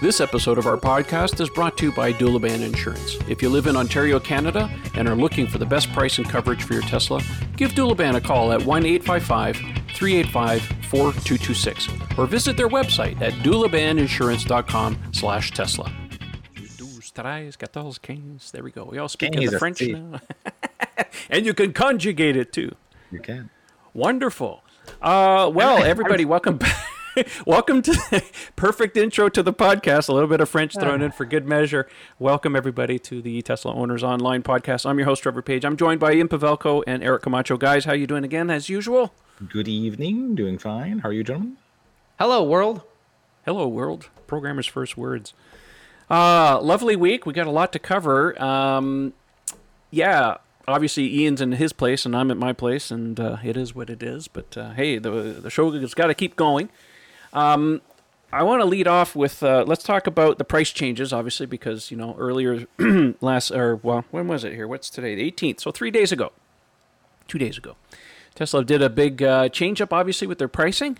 This episode of our podcast is brought to you by Doulaban Insurance. If you live in Ontario, Canada, and are looking for the best price and coverage for your Tesla, give Doulaban a call at 1 855 385 4226 or visit their website at doulabaninsurance.com slash Tesla. Dos, tres, quatorze, quinze. There we go. We all speak in the French now. and you can conjugate it too. You can. Wonderful. Uh, well, everybody, welcome back. welcome to perfect intro to the podcast. A little bit of French thrown in for good measure. Welcome everybody to the Tesla Owners Online podcast. I'm your host Trevor Page. I'm joined by Ian Pavelko and Eric Camacho. Guys, how you doing again as usual? Good evening. Doing fine. How are you, gentlemen? Hello, world. Hello, world. Programmer's first words. Uh, lovely week. We got a lot to cover. Um, yeah, obviously Ian's in his place and I'm at my place, and uh, it is what it is. But uh, hey, the the show has got to keep going. Um, I want to lead off with uh, let's talk about the price changes, obviously, because you know earlier last or well, when was it here? What's today? The 18th. So three days ago, two days ago, Tesla did a big uh, change up, obviously, with their pricing.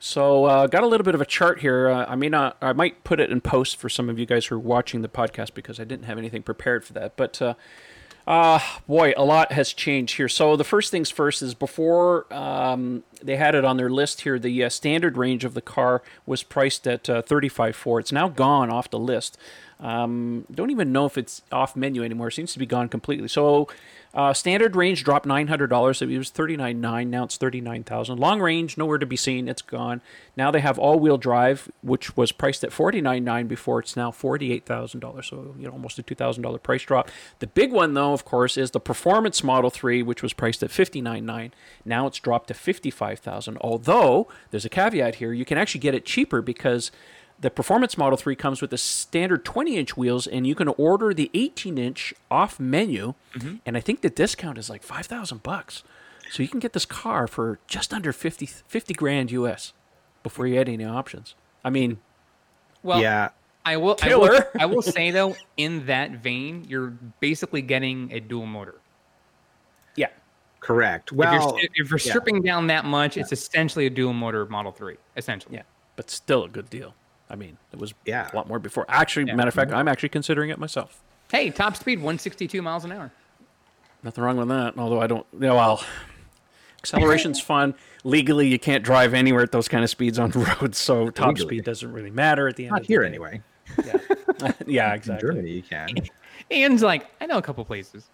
So uh, got a little bit of a chart here. Uh, I may not, I might put it in post for some of you guys who are watching the podcast because I didn't have anything prepared for that. But uh, boy, a lot has changed here. So the first things first is before um, they had it on their list here, the uh, standard range of the car was priced at uh, 35.4. It's now gone off the list. Um, don't even know if it's off menu anymore. It seems to be gone completely. So uh, standard range dropped nine hundred dollars. It was thirty nine nine. Now it's thirty nine thousand. Long range nowhere to be seen. It's gone. Now they have all wheel drive, which was priced at forty nine nine before. It's now forty eight thousand dollars. So you know almost a two thousand dollar price drop. The big one though, of course, is the Performance Model Three, which was priced at fifty nine nine. Now it's dropped to fifty five thousand. Although there's a caveat here, you can actually get it cheaper because the Performance Model 3 comes with the standard 20 inch wheels, and you can order the 18 inch off menu. Mm-hmm. And I think the discount is like 5000 bucks. So you can get this car for just under 50, 50 grand US before you add any options. I mean, Well, yeah. I will. I will, I will say though, in that vein, you're basically getting a dual motor. yeah. Correct. If Well, you're, if you're yeah. stripping down that much, it's essentially a dual motor Model Three. Essentially. Yeah. But still a good deal. I mean, it was Yeah. a lot more before. Actually, Yeah. matter of fact, mm-hmm. I'm actually considering it myself. Hey, top speed 162 miles an hour. Nothing wrong with that. Although I don't, you know, well, acceleration's fun. Legally, you can't drive anywhere at those kind of speeds on roads, so top Legally. speed doesn't really matter at the end. not of the here day. anyway. Yeah, yeah, In exactly. Germany, you can. Ian's like, I know a couple places.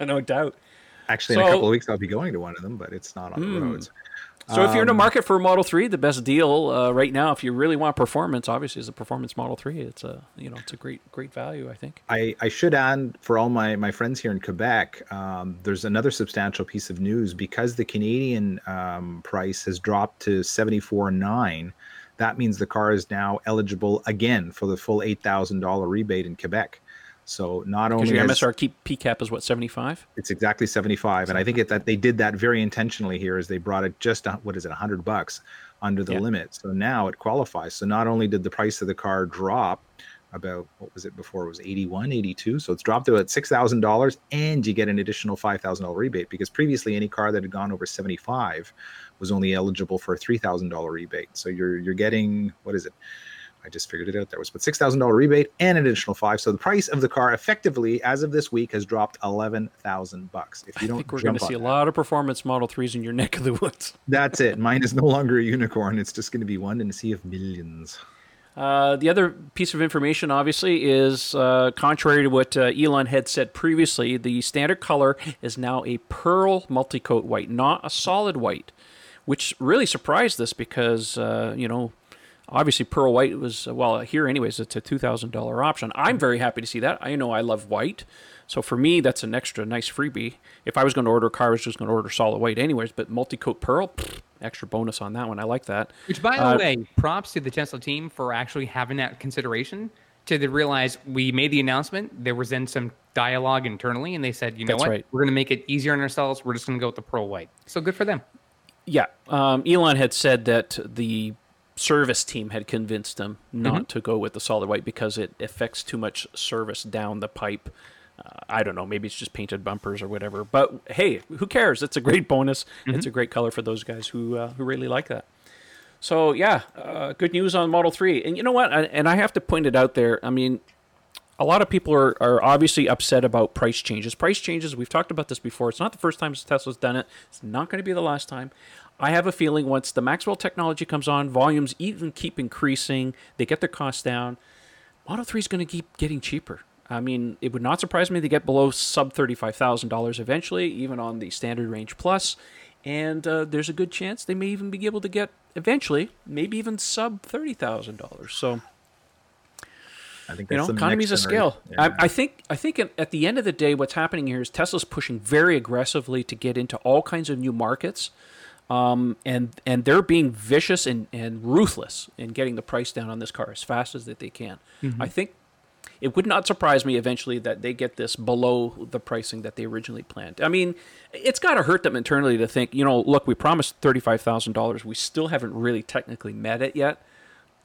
no doubt. Actually, in a couple of weeks, I'll be going to one of them, but it's not on the hmm. roads. So if you're in the Um, market for a Model Three, the best deal uh, right now, if you really want performance, obviously is a Performance Model Three. It's a you know it's a great great value, I think. I, I should add for all my, my friends here in Quebec, um, there's another substantial piece of news because the Canadian um, price has dropped to 74.9. That means the car is now eligible again for the full $8,000 rebate in Quebec. So not only your MSR keep P cap is what seventy five. It's exactly 75. And I think it, that they did that very intentionally here is they brought it just, what is it, 100 bucks under the Yeah. limit. So now it qualifies. So not only did the price of the car drop about, what was it before? It was 81, 82. So it's dropped to about $6,000 and you get an additional $5,000 rebate because previously any car that had gone over 75 was only eligible for a $3,000 rebate. So you're, you're getting, what is it? I just figured it out. There was but six thousand dollar rebate and an additional five. So the price of the car, effectively, as of this week, has dropped eleven thousand bucks. If you don't think we're going to see a lot of Performance Model Threes in your neck of the woods. that's it. Mine is no longer a unicorn. It's just going to be one in a sea of millions. Uh, the other piece of information, obviously, is uh, contrary to what uh, Elon had said previously, the standard color is now a pearl multicoat white, not a solid white, which really surprised us because, uh, you know, obviously pearl white was, well, here, anyways, it's a $2,000 option. I'm very happy to see that. I know I love white. So for me, that's an extra nice freebie. If I was going to order a car, I was just going to order solid white anyways, but multi coat pearl, pfft, extra bonus on that one. I like that. Which, by the Uh, way, props to the Tesla team for actually having that consideration. To the realize we made the announcement, there was then some dialogue internally, and they said, you know what, right. we're going to make it easier on ourselves. We're just going to go with the pearl white. So good for them. Yeah, um, Elon had said that the service team had convinced him not to go with the solid white because it affects too much service down the pipe. Uh, I don't know. Maybe it's just painted bumpers or whatever. But hey, who cares? It's a great bonus. It's a great color for those guys who uh, who really like that. So yeah, uh, good news on Model Three. And you know what? I, and I have to point it out there. I mean, a lot of people are, are obviously upset about price changes. Price changes. We've talked about this before. It's not the first time Tesla's done it. It's not going to be the last time. I have a feeling once the Maxwell technology comes on, volumes even keep increasing. They get their costs down. Model Three is going to keep getting cheaper. I mean, it would not surprise me to get below sub thirty-five thousand dollars eventually, even on the standard range plus. And uh, there's a good chance they may even be able to get eventually, maybe even sub thirty thousand dollars. So, I think you know, the economies of scale. Yeah. I, I think I think at the end of the day, what's happening here is Tesla's pushing very aggressively to get into all kinds of new markets, um, and and they're being vicious and, and ruthless in getting the price down on this car as fast as that they can. I think it would not surprise me eventually that they get this below the pricing that they originally planned. I mean, it's got to hurt them internally to think, you know, look, we promised thirty-five thousand dollars, we still haven't really technically met it yet.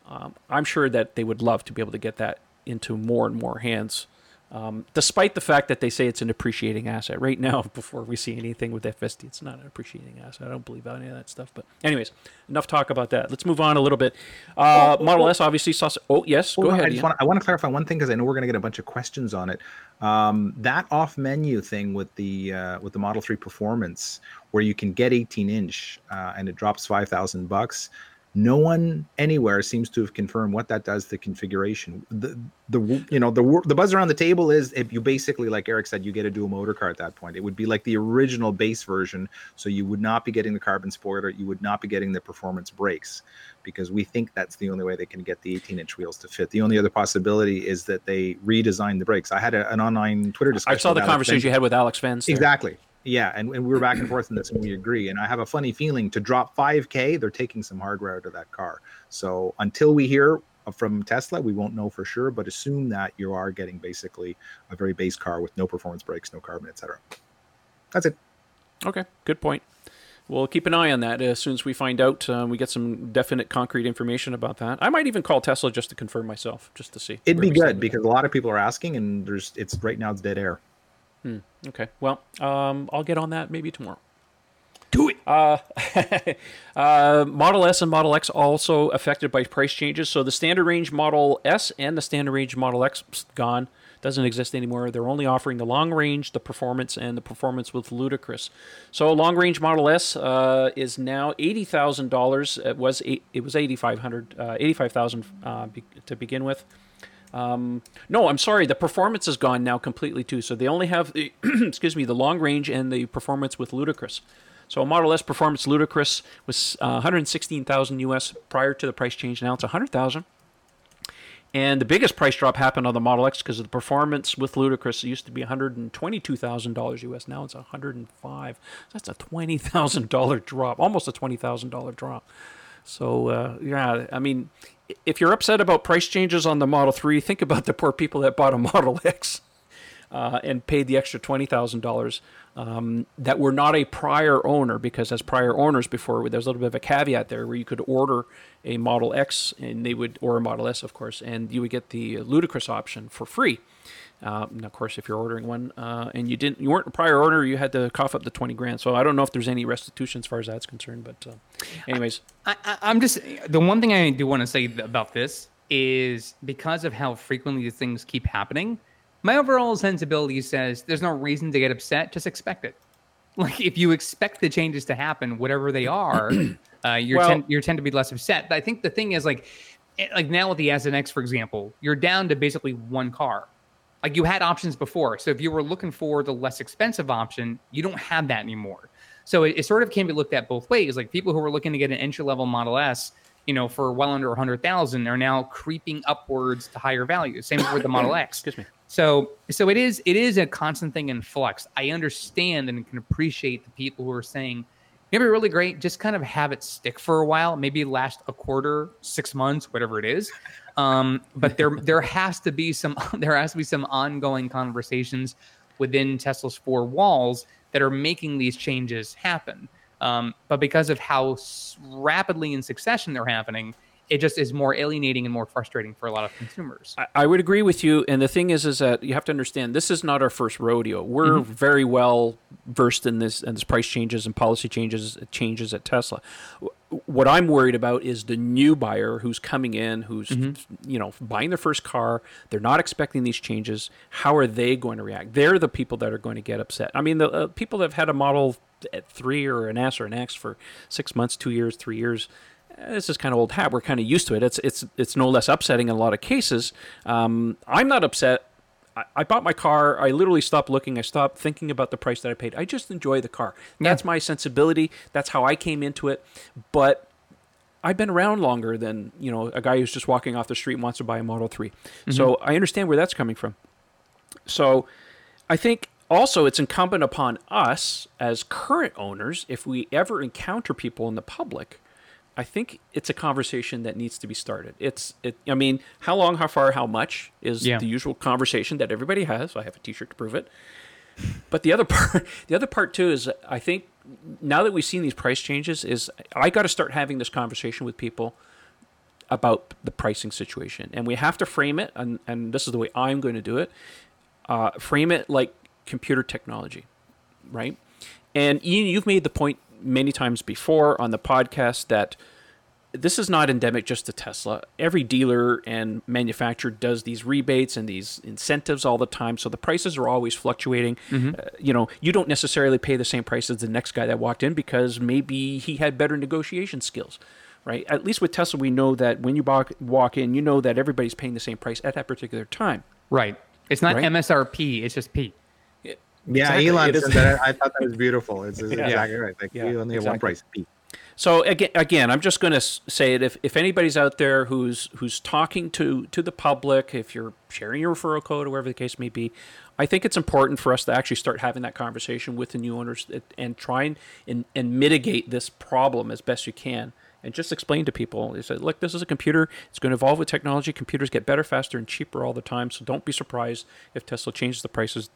Um, I'm sure that they would love to be able to get that into more and more hands, um, despite the fact that they say it's an appreciating asset. Right now, before we see anything with FSD, it's not an appreciating asset. I don't believe any of that stuff. But, anyways, enough talk about that. Let's move on a little bit. Uh, Model S obviously saw. Oh, yes, go Well, ahead. I, want, I want to clarify one thing because I know we're going to get a bunch of questions on it. Um, that off menu thing with the uh, with the Model 3 Performance, where you can get 18 inch uh, and it drops 5,000 bucks. No one anywhere seems to have confirmed what that does to configuration. The the you know the the buzz around the table is if you basically like Eric said you get a dual motor car at that point. It would be like the original base version, so you would not be getting the carbon spoiler, you would not be getting the performance brakes because we think that's the only way they can get the 18 inch wheels to fit. The only other possibility is that they redesign the brakes. I had a, an online Twitter discussion. I saw the conversation you had with Alex Vance. Exactly. Yeah, and, and we were back and forth on this, and we agree. And I have a funny feeling to drop 5K, they're taking some hardware out of that car. So until we hear from Tesla, we won't know for sure. But assume that you are getting basically a very base car with no performance brakes, no carbon, etc. That's it. Okay, good point. We'll keep an eye on that as soon as we find out. Uh, we get some definite, concrete information about that. I might even call Tesla just to confirm myself, just to see. It'd be good because a lot of people are asking, and there's it's right now it's dead air. That. Okay, well, um, I'll get on that maybe tomorrow. Do it. Uh, uh, Model S and Model X also affected by price changes. So the standard range Model S and the standard range Model X gone doesn't exist anymore. They're only offering the long range, the performance, and the performance with ludicrous. So a long range Model S uh, is now eighty thousand dollars. It was eight, it was eighty five hundred uh, eighty five thousand uh, be- to begin with. Um, no, I'm sorry. The performance is gone now completely too. So they only have the excuse me the long range and the performance with ludicrous. So a Model S Performance Ludicrous was uh, 116,000 US prior to the price change. Now it's 100,000. And the biggest price drop happened on the Model X because the performance with Ludicrous. It used to be $122,000 US. Now it's 105. That's a $20,000 drop, almost a $20,000 drop. So uh, yeah, I mean, if you're upset about price changes on the Model 3, think about the poor people that bought a Model X uh, and paid the extra twenty thousand dollars um, that were not a prior owner because as prior owners before there's a little bit of a caveat there where you could order a Model X and they would or a Model S of course and you would get the ludicrous option for free. Uh, and of course, if you're ordering one uh, and you didn't, you weren't a prior order, you had to cough up the twenty grand. So I don't know if there's any restitution as far as that's concerned. But, uh, anyways, I, I, I'm just the one thing I do want to say about this is because of how frequently these things keep happening. My overall sensibility says there's no reason to get upset. Just expect it. Like if you expect the changes to happen, whatever they are, uh, you're Well- tend, you're tend to be less upset. But I think the thing is like, eh, like now with the S and X, for example, you're down to basically one car. Like you had options before. So if you were looking for the less expensive option, you don't have that anymore. So it, it sort of can be looked at both ways. Like people who are looking to get an entry level Model S, you know, for well under 100,000 are now creeping upwards to higher values. Same with the Model X. excuse me. So so it is it is a constant thing in flux. I understand and can appreciate the people who are saying it'd be really great, just kind of have it stick for a while, maybe last a quarter, six months, whatever it is. Um, but there there has to be some there has to be some ongoing conversations within Tesla's four walls that are making these changes happen. Um, but because of how s- rapidly in succession they're happening, it just is more alienating and more frustrating for a lot of consumers. I, I would agree with you. And the thing is, is that you have to understand this is not our first rodeo. We're very well versed in this and this price changes and policy changes changes at Tesla. what I'm worried about is the new buyer who's coming in, who's you know buying their first car. They're not expecting these changes. How are they going to react? They're the people that are going to get upset. I mean, the uh, people that have had a Model at Three or an S or an X for six months, two years, three years. Eh, This is kind of old hat. We're kind of used to it. It's it's it's no less upsetting in a lot of cases. Um, I'm not upset I, I bought my car. I literally stopped looking. I stopped thinking about the price that I paid. I just enjoy the car. That's my sensibility. That's how I came into it. But I've been around longer than you know a guy who's just walking off the street and wants to buy a Model 3 So I understand where that's coming from. So I think also it's incumbent upon us as current owners, if we ever encounter people in the public, I think it's a conversation that needs to be started. It's it I mean, how long, how far, how much is Yeah. the usual conversation that everybody has. I have a t-shirt to prove it. But the other part the other part too is I think now that we've seen these price changes is I got to start having this conversation with people about the pricing situation and we have to frame it and, and this is the way i'm going to do it uh, frame it like computer technology right and ian you've made the point many times before on the podcast that this is not endemic just to tesla every dealer and manufacturer does these rebates and these incentives all the time so the prices are always fluctuating uh, you know you don't necessarily pay the same price as the next guy that walked in because maybe he had better negotiation skills right? At least with Tesla, we know that when you walk, walk in, you know that everybody's paying the same price at that particular time. Right. It's not Right? MSRP. It's just P. Yeah, Exactly. Elon said that. I thought that was beautiful. It's, it's Yeah. exactly right. Like Yeah, we only have one price. P. So again, again, I'm just going to say it. If, if anybody's out there who's who's talking to to the public, if you're sharing your referral code or whatever the case may be, I think it's important for us to actually start having that conversation with the new owners and, and try and, and and mitigate this problem as best you can. And just explain to people, is that look, this is a computer. It's going to evolve with technology. Computers get better, faster, and cheaper all the time. So don't be surprised if Tesla changes the prices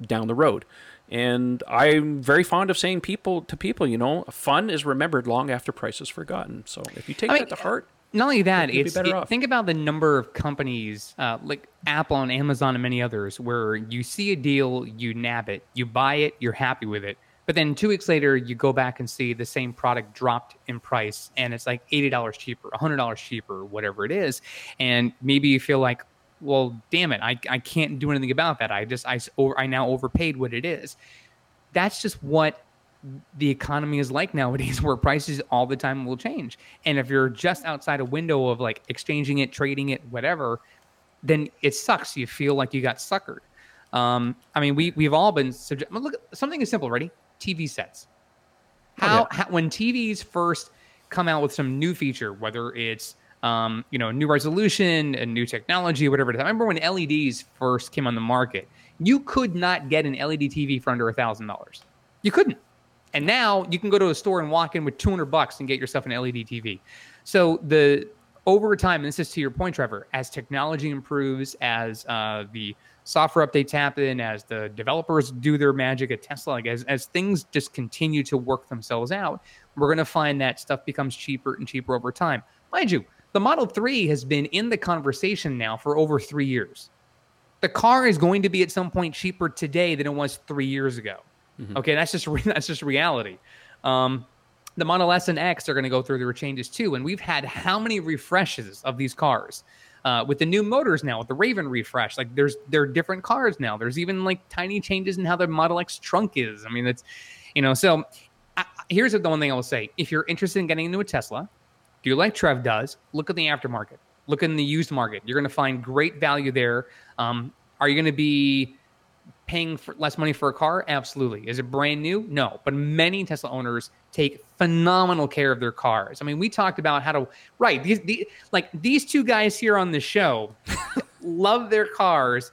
down the road. And I'm very fond of saying people to people, you know, fun is remembered long after price is forgotten. So if you take I mean, that to heart, Not only that, it's better it- off. think about the number of companies uh, like Apple and Amazon and many others where you see a deal, you nab it, you buy it, you're happy with it, but then two weeks later you go back and see the same product dropped in price and it's like eighty dollars cheaper, hundred dollars cheaper, whatever it is, and maybe you feel like, well, damn it, I, I can't do anything about that. I just I over, I now overpaid what it is. That's just what the economy is like nowadays where prices all the time will change. And if you're just outside a window of like exchanging it trading it whatever then it sucks. You feel like you got suckered. Um, i mean we, we've all been subject look something is simple. Ready tv sets. How, how when tvs first come out with some new feature whether it's um, you know new resolution and new technology whatever it is i remember when leds first came on the market you could not get an led tv for under a thousand dollars. You couldn't. And now you can go to a store and walk in with 200 bucks and get yourself an LED TV. So the over time, and this is to your point, Trevor, as technology improves, as uh, the software updates happen, as the developers do their magic at Tesla, like as, as things just continue to work themselves out, we're going to find that stuff becomes cheaper and cheaper over time. Mind you, the Model 3 has been in the conversation now for over three years the car is going to be at some point cheaper today than it was three years ago. Okay, that's just re- that's just reality. Um, the Model S and X are going to go through their changes too, and we've had how many refreshes of these cars uh, with the new motors now with the Raven refresh? Like there's there are different cars now. There's even like tiny changes in how the Model X trunk is. I mean, it's you know. So I, here's the one thing I will say: if you're interested in getting into a Tesla, do like Trev does, look at the aftermarket, look in the used market. You're going to find great value there. Um, are you going to be paying for less money for a car? Absolutely. Is it brand new? No. But many Tesla owners take phenomenal care of their cars. I mean, we talked about how to right these, the like these two guys here on the show love their cars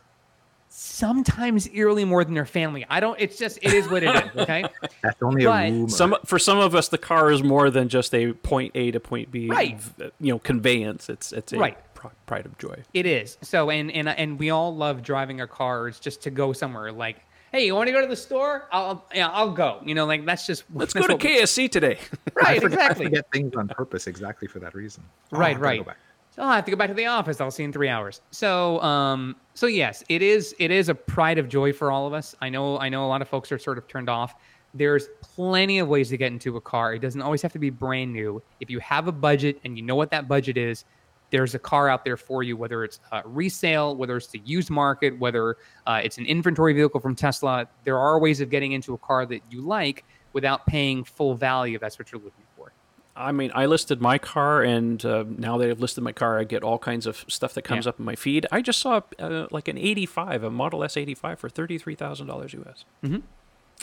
sometimes eerily more than their family. I don't. It's just it is what it is. Okay. That's only But a rumor. some for some of us, the car is more than just a point A to point B, Right. you know, conveyance. It's it's a Right. Pri- pride of joy. It is. So and and and we all love driving our cars just to go somewhere. Like, hey, you want to go to the store? I'll yeah, I'll go. You know, like that's just Let's that's go to what we- KSC today. Right, I forget, exactly. I forget things on purpose exactly for that reason. Oh, Right, I gotta right. So I have to go back to the office. I'll see you in three hours. So, um, so yes, it is. It is a pride of joy for all of us. I know. I know a lot of folks are sort of turned off. there's plenty of ways to get into a car. It doesn't always have to be brand new. If you have a budget and you know what that budget is, there's a car out there for you, whether it's uh, resale, whether it's the used market, whether uh, it's an inventory vehicle from Tesla. There are ways of getting into a car that you like without paying full value if that's what you're looking for. I mean, I listed my car, and uh, now that I've listed my car, I get all kinds of stuff that comes Yeah. up in my feed. I just saw uh, like an 85, a Model S 85 for $33,000 US. Mhm.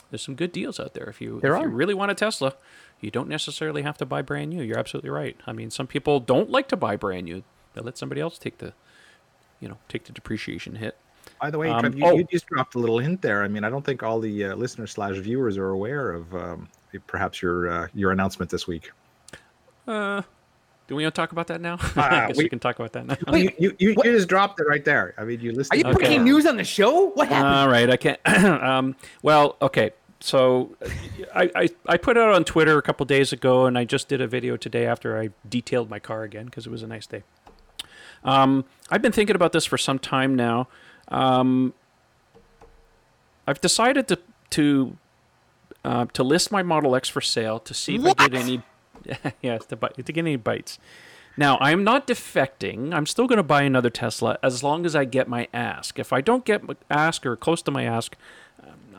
There's some good deals out there. If you There if you really want a Tesla, you don't necessarily have to buy brand new. You're absolutely right. I mean, some people don't like to buy brand new. They let somebody else take the, you know, take the depreciation hit. By the way, Um, Trev, you, oh. you just dropped a little hint there. I mean, I don't think all the uh, listeners slash viewers are aware of um, perhaps your uh, your announcement this week. Uh, do we want to talk about that now? Ah, I guess we, we- can talk about that now. Wait, you you, you, just dropped it right there. I mean, you listed. Are you it Okay. breaking news on the show? What happened? All right, I can't. um, well, okay. So I, I, I put it out on Twitter a couple days ago, and I just did a video today after I detailed my car again because it was a nice day. Um, I've been thinking about this for some time now. Um, I've decided to to uh, to list my Model X for sale to see if I get any. yes, to, buy, to get any bites. Now, I'm not defecting. I'm still going to buy another Tesla as long as I get my ask. If I don't get my ask or close to my ask,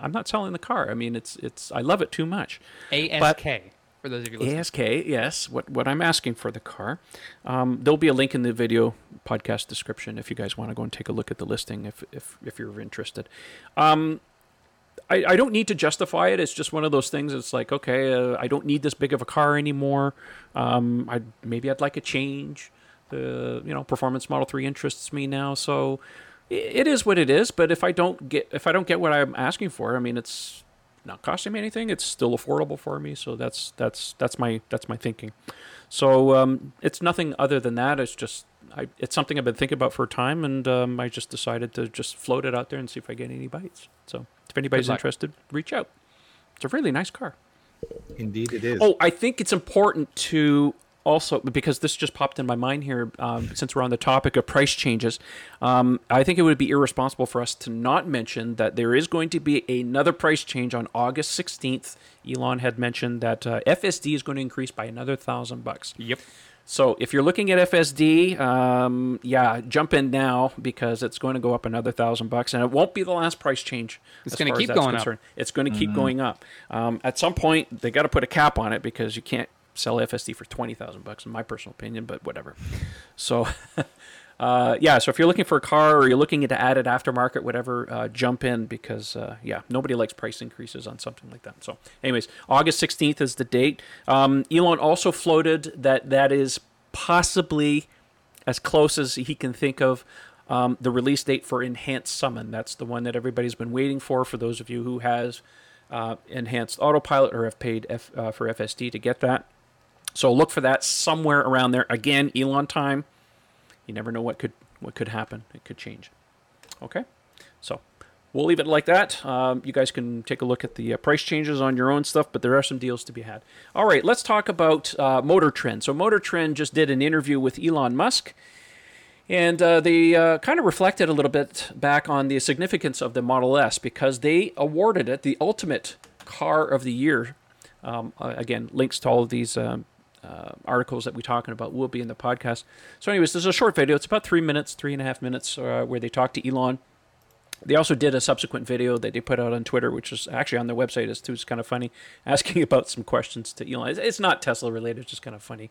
I'm not selling the car. I mean, it's it's I love it too much. ASK for those of you listening. ASK, yes, what what I'm asking for the car. Um, there'll be a link in the video podcast description if you guys want to go and take a look at the listing if if if you're interested. Um, I, I don't need to justify it. It's just one of those things. It's like, okay, uh, I don't need this big of a car anymore. Um, I maybe I'd like a change. The you know performance Model Three interests me now, so it is what it is. But if I don't get if I don't get what I'm asking for, I mean, it's not costing me anything. It's still affordable for me. So that's that's that's my that's my thinking. So um, it's nothing other than that. It's just I, it's something I've been thinking about for a time, and um, I just decided to just float it out there and see if I get any bites. So if anybody's interested, reach out. It's a really nice car. Indeed, it is. Oh, I think it's important to also because this just popped in my mind here. Um, since we're on the topic of price changes, um, I think it would be irresponsible for us to not mention that there is going to be another price change on August sixteenth. Elon had mentioned that uh, FSD is going to increase by another thousand bucks. Yep. So if you're looking at FSD, um, yeah, jump in now because it's going to go up another thousand bucks, and it won't be the last price change. It's gonna keep that's going up. It's going to keep going up. Um, at some point, they got to put a cap on it because you can't sell FSD for twenty thousand bucks, in my personal opinion. But whatever. So. Uh, yeah, so if you're looking for a car or you're looking into added aftermarket, whatever, uh, jump in because uh, yeah, nobody likes price increases on something like that. So, anyways, August 16th is the date. Um, Elon also floated that that is possibly as close as he can think of um, the release date for Enhanced Summon. That's the one that everybody's been waiting for. For those of you who has uh, Enhanced Autopilot or have paid F, uh, for FSD to get that. So look for that somewhere around there. Again, Elon time you never know what could what could happen. It could change. Okay, so we'll leave it like that. Um, you guys can take a look at the uh, price changes on your own stuff, but there are some deals to be had. All right, let's talk about uh, Motor Trend. So Motor Trend just did an interview with Elon Musk. And uh, they uh, kind of reflected a little bit back on the significance of the Model S because they awarded it the ultimate car of the year. Um, again, links to all of these um, uh, articles that we're talking about will be in the podcast. So, anyways, there's a short video. It's about three minutes, three and a half minutes, uh, where they talk to Elon. They also did a subsequent video that they put out on Twitter, which is actually on their website. It's too. It's kind of funny, asking about some questions to Elon. It's, it's not Tesla related. It's just kind of funny.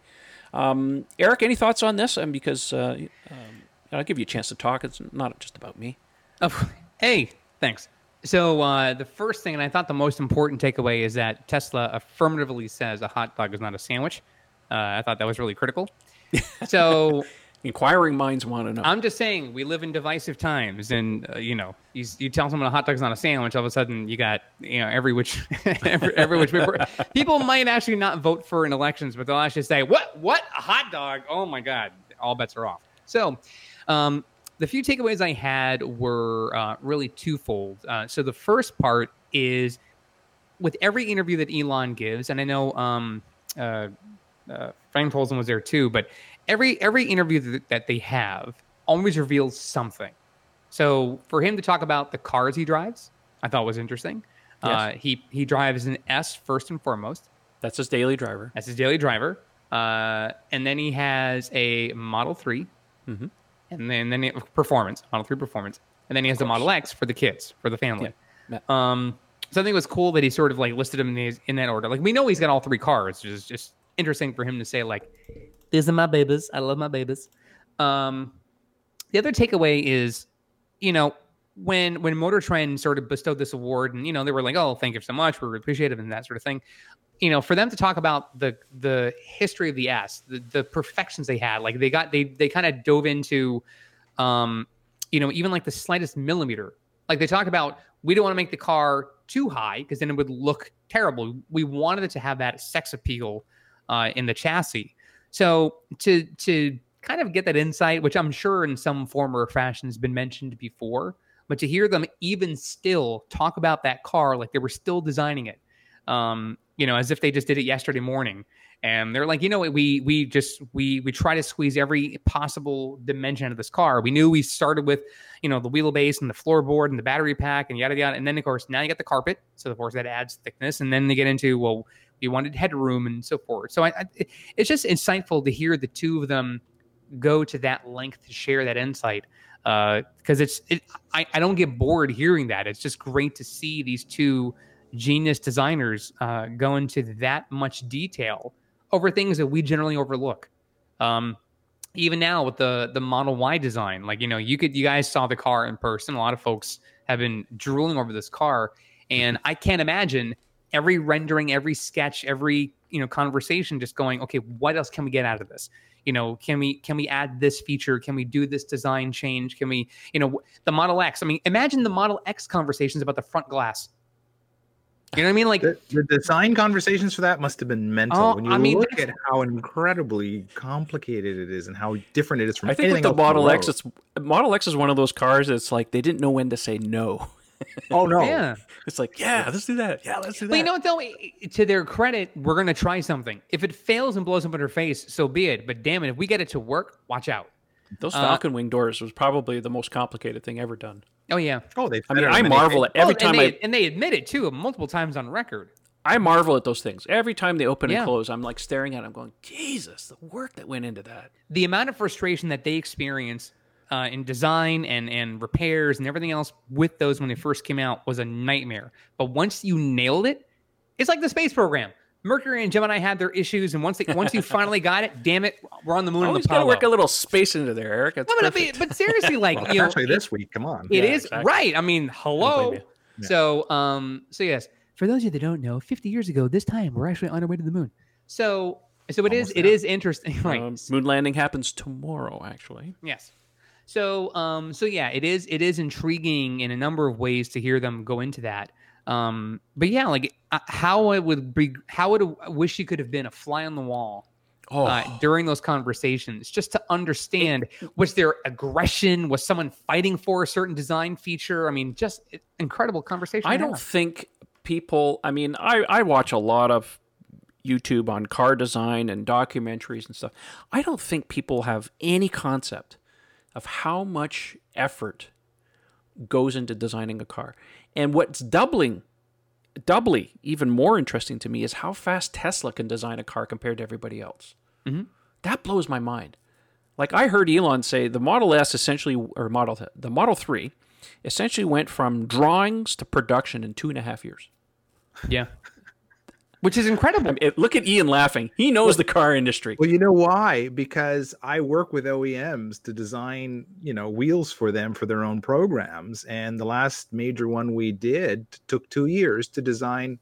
Um, Eric, any thoughts on this? Um, because uh, um, I'll give you a chance to talk. It's not just about me. Oh, hey, thanks. So uh, the first thing, and I thought the most important takeaway, is that Tesla affirmatively says a hot dog is not a sandwich. Uh, I thought that was really critical. So Inquiring minds want to know. I'm just saying we live in divisive times, and uh, you know, you, you tell someone a hot dog's not a sandwich, all of a sudden you got you know every which every, every which people might actually not vote for in elections, but they'll actually say what what a hot dog? Oh my god, all bets are off. So, um, the few takeaways I had were uh, really twofold. Uh, so the first part is with every interview that Elon gives, and I know um, uh, Frank Tolson was there too, but every every interview that, that they have always reveals something. So for him to talk about the cars he drives, I thought was interesting. Uh, he he drives an S first and foremost. That's his daily driver. That's his daily driver. Uh, and then he has a Model 3 Mhm. and then then it, performance Model Three performance, and then he has the Model X for the kids for the family. Yeah. Um, so I think it was cool that he sort of like listed them in, in that order. Like we know he's got all three cars, which is just interesting for him to say like, "These are my babies. I love my babies." Um, the other takeaway is, you know, when when Motor Trend sort of bestowed this award, and you know they were like, "Oh, thank you so much. We're appreciative," and that sort of thing. You know, for them to talk about the the history of the S, the, the perfections they had, like they got they they kind of dove into, um, you know, even like the slightest millimeter. Like they talk about, we don't want to make the car too high because then it would look terrible. We wanted it to have that sex appeal uh, in the chassis. So to to kind of get that insight, which I'm sure in some form or fashion has been mentioned before, but to hear them even still talk about that car like they were still designing it, um, you know, as if they just did it yesterday morning. And they're like, you know, we we just we we try to squeeze every possible dimension of this car. We knew we started with, you know, the wheelbase and the floorboard and the battery pack and yada yada. And then of course now you got the carpet, so of course that adds thickness. And then they get into well, we wanted headroom and so forth. So I, I it's just insightful to hear the two of them go to that length to share that insight because it's it, I, I don't get bored hearing that. It's just great to see these two genius designers uh, go into that much detail over things that we generally overlook. Um, even now with the the model y design like you know you could you guys saw the car in person. A lot of folks have been drooling over this car. And i can't imagine every rendering every sketch every you know conversation just going okay what else can we get out of this you know can we can we add this feature can we do this design change can we you know the model x i mean imagine the model x conversations about the front glass you know what i mean like The, the design conversations for that must have been mental. Oh, when you I mean, look at how incredibly complicated it is and how different it is from I think with the else on Model X, road. it's Model X is one of those cars that's like they didn't know when to say no. Oh no, yeah It's like, yeah, let's do that. Yeah, let's do that. But you know what, though? To their credit, we're going to try something. If it fails and blows up in her face, so be it. But damn it, if we get it to work, watch out. Those uh, Falcon wing doors was probably the most complicated thing ever done. Oh, yeah. Oh, they. I mean, I marvel at every Well, time and they, I and they admit it, too, multiple times on record. I marvel at those things. Every time they open Yeah. and close, I'm like staring at. them, going, Jesus, the work that went into that. The amount of frustration that they experience uh, in design and, and repairs and everything else with those when they first came out was a nightmare. But once you nailed it, it's like the space program. Mercury and Gemini had their issues, and once they, once you finally got it, damn it, we're on the moon. and Always got to work a little space into there, Eric. That's No, but, perfect. but, but seriously, like Well, you know, especially this week. Come on. It Yeah, is exactly. right. I mean, hello. blame you. So, um, so yes, for those of you that don't know, 50 years ago, this time we're actually on our way to the moon. So, so it is. Almost It there. is interesting, right? Um, moon landing happens tomorrow, actually. yes. So, um, so yeah, it is. It is intriguing in a number of ways to hear them go into that. Um, but yeah, like uh, how it would be, how would I wish you could have been a fly on the wall Oh, uh, during those conversations just to understand was there aggression was someone fighting for a certain design feature i mean just incredible conversation I don't have. think people. I mean, I I watch a lot of YouTube on car design and documentaries and stuff. I don't think people have any concept of how much effort goes into designing a car. And what's doubling, doubly even more interesting to me is how fast Tesla can design a car compared to everybody else. Mhm. That blows my mind. Like I heard Elon say, the Model S essentially, or Model the Model Three, essentially went from drawings to production in two and a half years. yeah which is incredible I mean, look at Ian laughing. He knows the car industry. Well, you know why? Because I work with OEMs to design, you know, wheels for them for their own programs. And the last major one we did took two years to design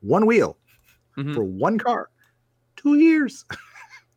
one wheel Mhm. for one car. Two years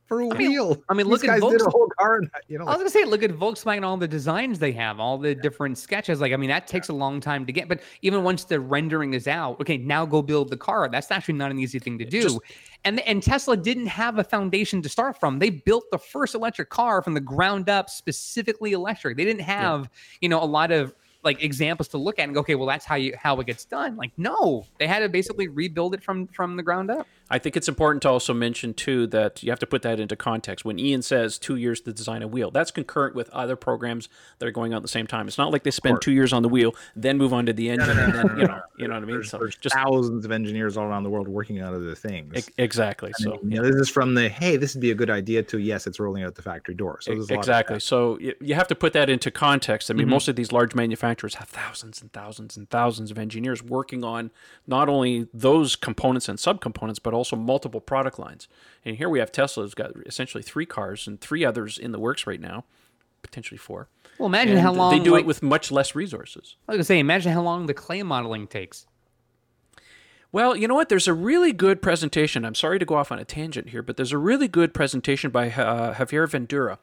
for a I mean- wheel. I mean, These look at guys did Volks- a whole car. in that, You know, I was gonna say, look at Volkswagen, all the designs they have, all the different sketches. Like, I mean, that takes a long time to get. But even once the rendering is out, okay, now go build the car. That's actually not an easy thing to do. Just- and and Tesla didn't have a foundation to start from. They built the first electric car from the ground up, specifically electric. They didn't have, you know, a lot of like examples to look at and go, okay, well, that's how you how it gets done. Like, no, they had to basically rebuild it from from the ground up. I think it's important to also mention too that you have to put that into context. When Ian says two years to design a wheel, that's concurrent with other programs that are going on at the same time. It's not like they spend two years on the wheel, then move on to the engine, and then you know, you know what I mean. There's, So there's just thousands of engineers all around the world working on other things. e- exactly. I So you know, this is from the hey, this would be a good idea to yes, it's rolling out the factory door. So exactly. So you have to put that into context. I mean, Mm-hmm. most of these large manufacturers have thousands and thousands and thousands of engineers working on not only those components and subcomponents, but also multiple product lines. And here we have Tesla's got essentially three cars and three others in the works right now, potentially four. Well, imagine And how long they do like, it with much less resources. I was gonna say, imagine how long the clay modeling takes. Well, you know what? There's a really good presentation. I'm sorry to go off on a tangent here, but there's a really good presentation by uh, Javier Verdura.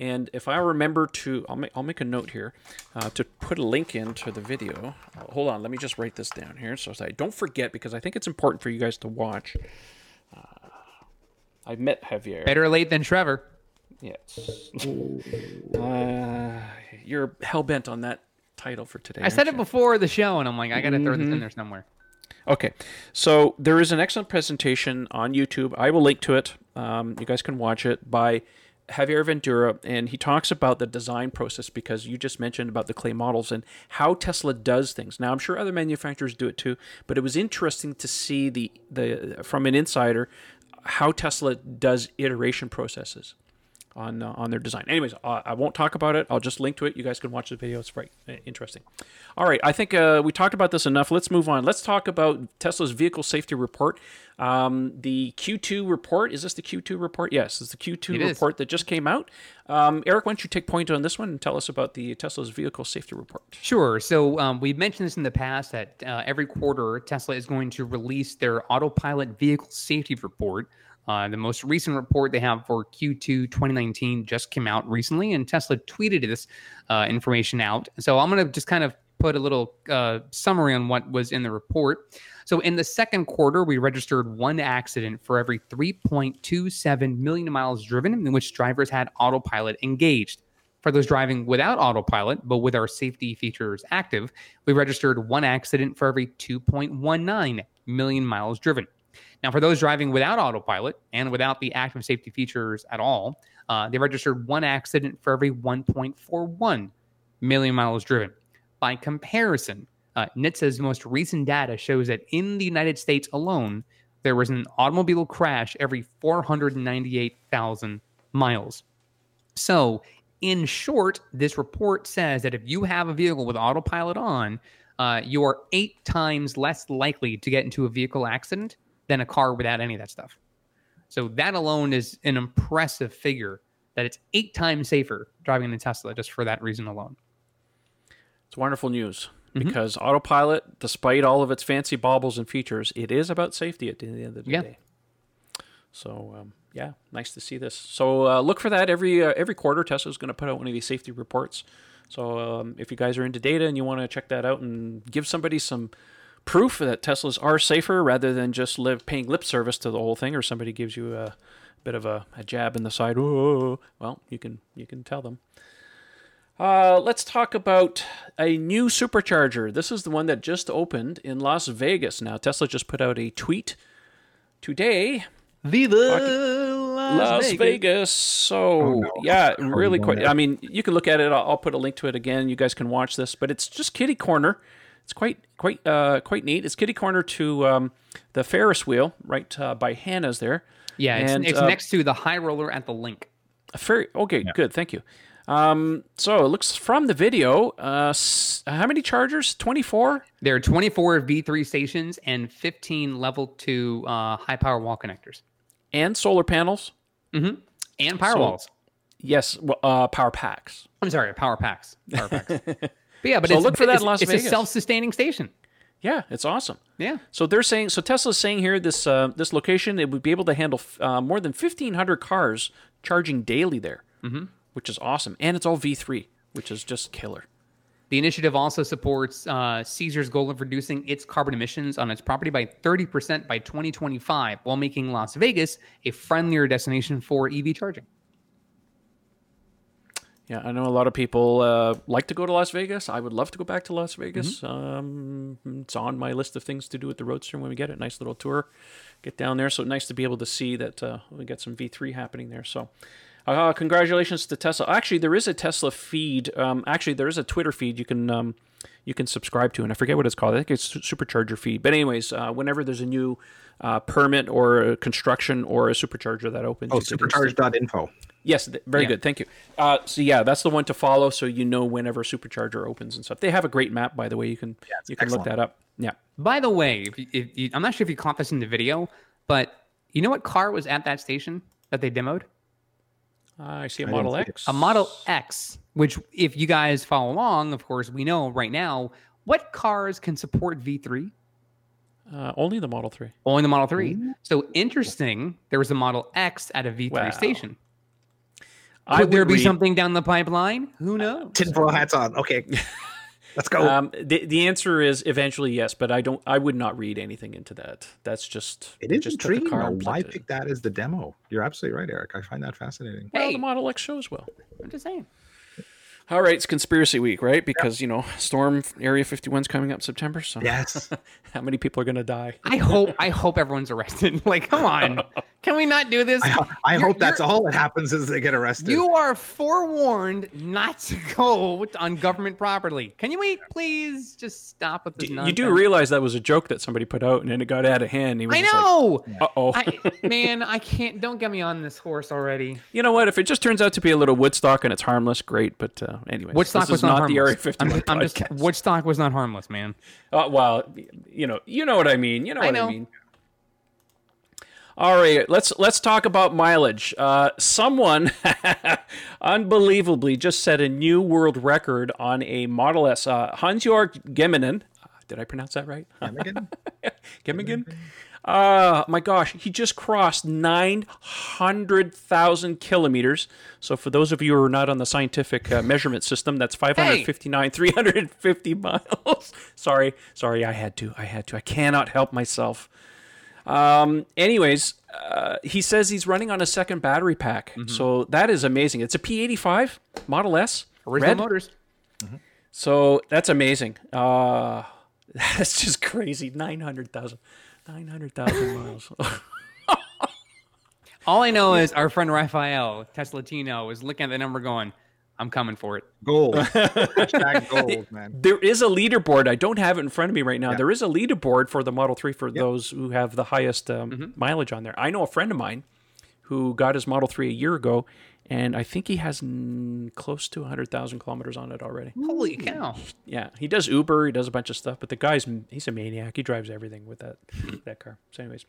And if I remember to, I'll make, I'll make a note here uh, to put a link into the video. Uh, hold on, let me just write this down here so I don't forget because I think it's important for you guys to watch. Uh, I've met Javier. Better late than Trevor. Yes. uh, you're hell bent on that title for today. I said it you? before the show, and I'm like, I gotta throw this Mm-hmm. in there somewhere. Okay, so there is an excellent presentation on YouTube. I will link to it. Um, you guys can watch it by Javier Verdura, and he talks about the design process because you just mentioned about the clay models and how Tesla does things. Now, I'm sure other manufacturers do it too, but it was interesting to see the the from an insider how Tesla does iteration processes on uh, on their design. Anyways, uh, I won't talk about it. I'll just link to it. You guys can watch the video. It's very uh, interesting. All right, I think uh, we talked about this enough. Let's move on. Let's talk about Tesla's vehicle safety report. Um, the Q2 report. Is this the Q2 report? Yes, it's the Q2 It is. report that just came out. Um, Eric, why don't you take point on this one and tell us about the Tesla's vehicle safety report? Sure. So um, we've mentioned this in the past that uh, every quarter Tesla is going to release their autopilot vehicle safety report. Uh, the most recent report they have for Q2 2019 just came out recently, and Tesla tweeted this uh, information out. So I'm going to just kind of put a little uh, summary on what was in the report. So in the second quarter, we registered one accident for every 3.27 million miles driven in which drivers had autopilot engaged. For those driving without autopilot, but with our safety features active, we registered one accident for every 2.19 million miles driven. Now, for those driving without autopilot and without the active safety features at all, uh, they registered one accident for every 1.41 million miles driven. By comparison, uh, NHTSA's most recent data shows that in the United States alone, there was an automobile crash every 498,000 miles. So, in short, this report says that if you have a vehicle with autopilot on, uh, you are eight times less likely to get into a vehicle accident than a car without any of that stuff. So that alone is an impressive figure that it's eight times safer driving a Tesla just for that reason alone. It's wonderful news because autopilot, despite all of its fancy baubles and features, it is about safety at the end of the Yeah. day. So um, yeah, nice to see this. So uh, look for that every uh, every quarter. Tesla's going to put out one of these safety reports. So um, if you guys are into data and you want to check that out and give somebody some proof that Teslas are safer rather than just live paying lip service to the whole thing, or somebody gives you a bit of a, a jab in the side, oh, well, you can you can tell them. Uh, let's talk about a new supercharger. This is the one that just opened in Las Vegas. Now, Tesla just put out a tweet today. Viva Las, Vegas. So, Oh, no. yeah, How are we really quite. I mean, you can look at it. I'll, I'll put a link to it again. You guys can watch this, but it's just kitty corner. It's quite quite uh, quite neat. It's kitty corner to um, the Ferris wheel right uh, by Harrah's there. Yeah, it's, And, it's uh, next to the high roller at the LINQ. A Fer- okay, good. Thank you. Um, so it looks from the video. Uh, s- how many chargers? Twenty four. There are 24 V3 stations and 15 level 2 uh, high power wall connectors and solar panels. and power So- walls. Yes, well, uh, power packs. I'm sorry, power packs. Power packs. but yeah, but So it's, look for that it's, in Las it's Vegas. a self-sustaining station. Yeah, it's awesome. Yeah. So they're saying, so Tesla's saying here, this uh, this location, it would be able to handle uh, more than fifteen hundred cars charging daily there, mm-hmm. which is awesome, and it's all V three, which is just killer. The initiative also supports uh, Caesar's goal of reducing its carbon emissions on its property by 30% by 2025, while making Las Vegas a friendlier destination for EV charging. Yeah, I know a lot of people uh, like to go to Las Vegas. I would love to go back to Las Vegas. Um, it's on my list of things to do with the Roadster when we get it. Nice little tour, get down there. So nice to be able to see that uh, we got some V3 happening there. So. Uh, congratulations to Tesla. Actually, there is a Tesla feed. Um, actually, there is a Twitter feed you can um, you can subscribe to, and I forget what it's called. I think it's Supercharger feed. But anyways, uh, whenever there's a new uh, permit or a construction or a supercharger that opens, Oh, you supercharge.info. Yes, th- very Yeah. good. Thank you. Uh, so yeah, that's the one to follow, so you know whenever Supercharger opens and stuff. They have a great map, by the way. You can it's you can look that up. Yeah. By the way, if you, if you, I'm not sure if you caught this in the video, but you know what car was at that station that they demoed? Uh, I see a I Model didn't see it. X. A Model X, which, if you guys follow along, of course, we know right now what cars can support V3. Uh, only the Model Three. Only the Model 3. So interesting, there was a Model X at a V3 Wow. station. I Could there be read- something down the pipeline? Who knows? Tinfoil hats on. Okay. Let's go. Um, the the answer is eventually yes, but I don't. I would not read anything into that. That's just it is just took a intriguing. car though. Why pick that as the demo? You're absolutely right, Eric. I find that fascinating. Well, the Model X shows well. I'm just saying. All right, it's conspiracy week, right? Because you know, Storm Area 51's coming up September. So Yes. how many people are going to die? I hope I hope everyone's arrested. Like, come on. Can we not do this? I, I hope that's all that happens is they get arrested. You are forewarned not to go on government property. Can you wait, please? Just stop with this You nonsense. do realize that was a joke that somebody put out, and then it got out of hand. He was I just like, know. Uh oh. Man, I can't. Don't get me on this horse already. You know what? If it just turns out to be a little Woodstock and it's harmless, great. But uh, anyway, Woodstock this was is not, not the harmless. Area 51 I'm, I'm just podcast. Woodstock was not harmless, man. Uh, well, you know, you know what I mean. You know I what know. I mean. All right, let's let's talk about mileage. Uh, someone unbelievably just set a new world record on a Model S. Uh, Hans-Jörg Gemminen. Did I pronounce that right? Amigan? Gemmingen? Uh, my gosh, he just crossed 900,000 kilometers. So, for those of you who are not on the scientific uh, measurement system, that's 559, 350 miles. sorry, sorry, I had to. I had to. I cannot help myself. Um, anyways, uh, he says he's running on a second battery pack. So, that is amazing. It's a P85 Model S. Original red. Motors. So that's amazing. Uh, that's just crazy. 900,000. 900,000 miles. All I know is our friend Raphael Teslatino was looking at the number, going, "I'm coming for it." Gold. Gold, man. there is a leaderboard. I don't have it in front of me right now. Yeah. There is a leaderboard for the Model 3 for those who have the highest um, Mm-hmm. mileage on there. I know a friend of mine who got his Model 3 a year ago, and I think he has mm, close to 100,000 kilometers on it already. Holy cow! Yeah, he does Uber, he does a bunch of stuff, but the guy's he's a maniac. He drives everything with that that car. So, anyways,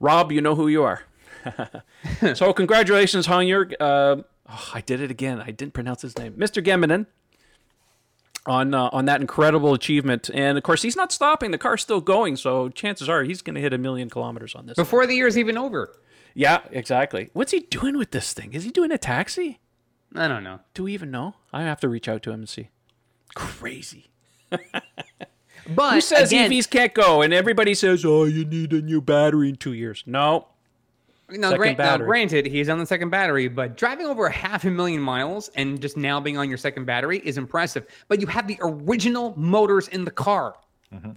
Rob, you know who you are. so, congratulations, Hanyurg. Uh, oh, I did it again. I didn't pronounce his name, Mr. Geminin, on uh, on that incredible achievement. And of course, he's not stopping. The car's still going, so chances are he's going to hit a million kilometers on this. thing. Before the year's even over. Yeah, exactly. What's he doing with this thing? Is he doing a taxi? I don't know. Do we even know? I have to reach out to him and see. Crazy. But Who says again, EVs can't go? And everybody says, "Oh, you need a new battery in two years." No, Now, grant, now, granted, he's on the second battery, but driving over a half a million miles and just now being on your second battery is impressive. But you have the original motors in the car.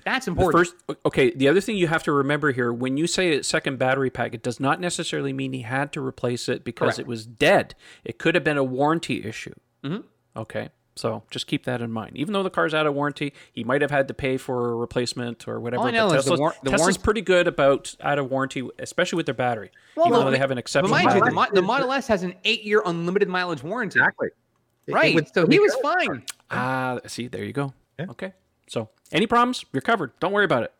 That's important. first. Okay, the other thing you have to remember here: when you say a second battery pack, it does not necessarily mean he had to replace it because Correct. it was dead. It could have been a warranty issue. Mm-hmm. Okay, so just keep that in mind. Even though the car's out of warranty, he might have had to pay for a replacement or whatever. All I but know is the Tesla's, war- the Tesla's warrant- pretty good about out of warranty, especially with their battery. Well, even no, though they have an but exceptional. mind you, the. Mo- the Model S has an eight-year unlimited mileage warranty. Exactly. It- it Right. would so he was good. fine. Ah, see, there you go. Yeah. Okay. So, any problems? You're covered. Don't worry about it.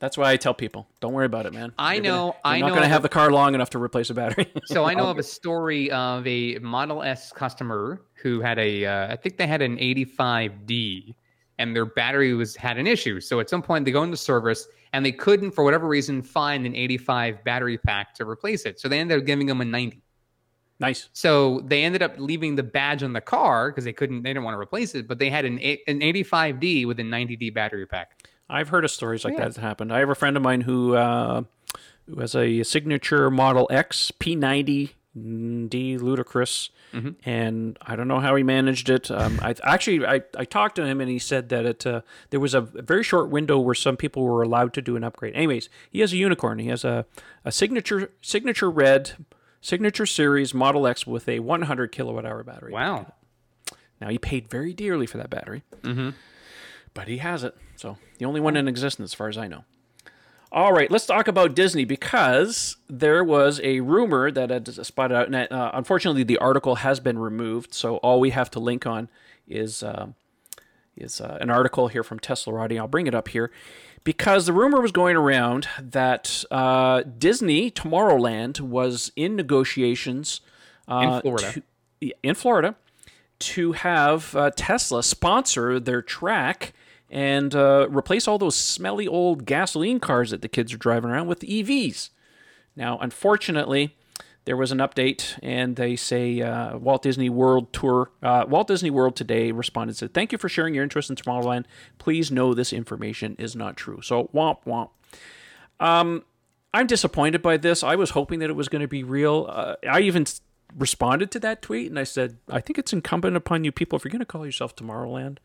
That's why I tell people, don't worry about it, man. I You're know- Gonna, you're I not know going to have the car long enough to replace a battery. So I know of a story of a Model S customer who had a, uh, I think they had an 85D, and their battery was had an issue. So at some point they go into service and they couldn't, for whatever reason, find an 85 battery pack to replace it. So they ended up giving them a 90. nice. So they ended up leaving the badge on the car because they couldn't, they didn't want to replace it. But they had an a- an 85D with a 90D battery pack. I've heard of stories like Yeah. that happened. I have a friend of mine who uh, who has a signature Model X P90 D ludicrous, and I don't know how he managed it. Um, I actually I, I talked to him and he said that it uh, there was a very short window where some people were allowed to do an upgrade. Anyways, he has a unicorn. He has a, a signature signature red signature series Model X with a 100 kilowatt hour battery. Wow. Now he paid very dearly for that battery, mm-hmm. but he has it. So the only one in existence, as far as I know. All right, let's talk about Disney because there was a rumor that had spotted out, and uh, unfortunately, the article has been removed. So all we have to link on is uh, is uh, an article here from Teslarati. I'll bring it up here because the rumor was going around that uh, Disney Tomorrowland was in negotiations uh, In Florida. to- in Florida to have uh, Tesla sponsor their track and uh, replace all those smelly old gasoline cars that the kids are driving around with EVs. Now, unfortunately, there was an update, and they say uh, Walt Disney World Tour, uh, Walt Disney World today responded said, "Thank you for sharing your interest in Tomorrowland. Please know this information is not true." So, womp womp. Um, I'm disappointed by this. I was hoping that it was going to be real. Uh, I even responded to that tweet and I said, I think it's incumbent upon you people, if you're going to call yourself Tomorrowland,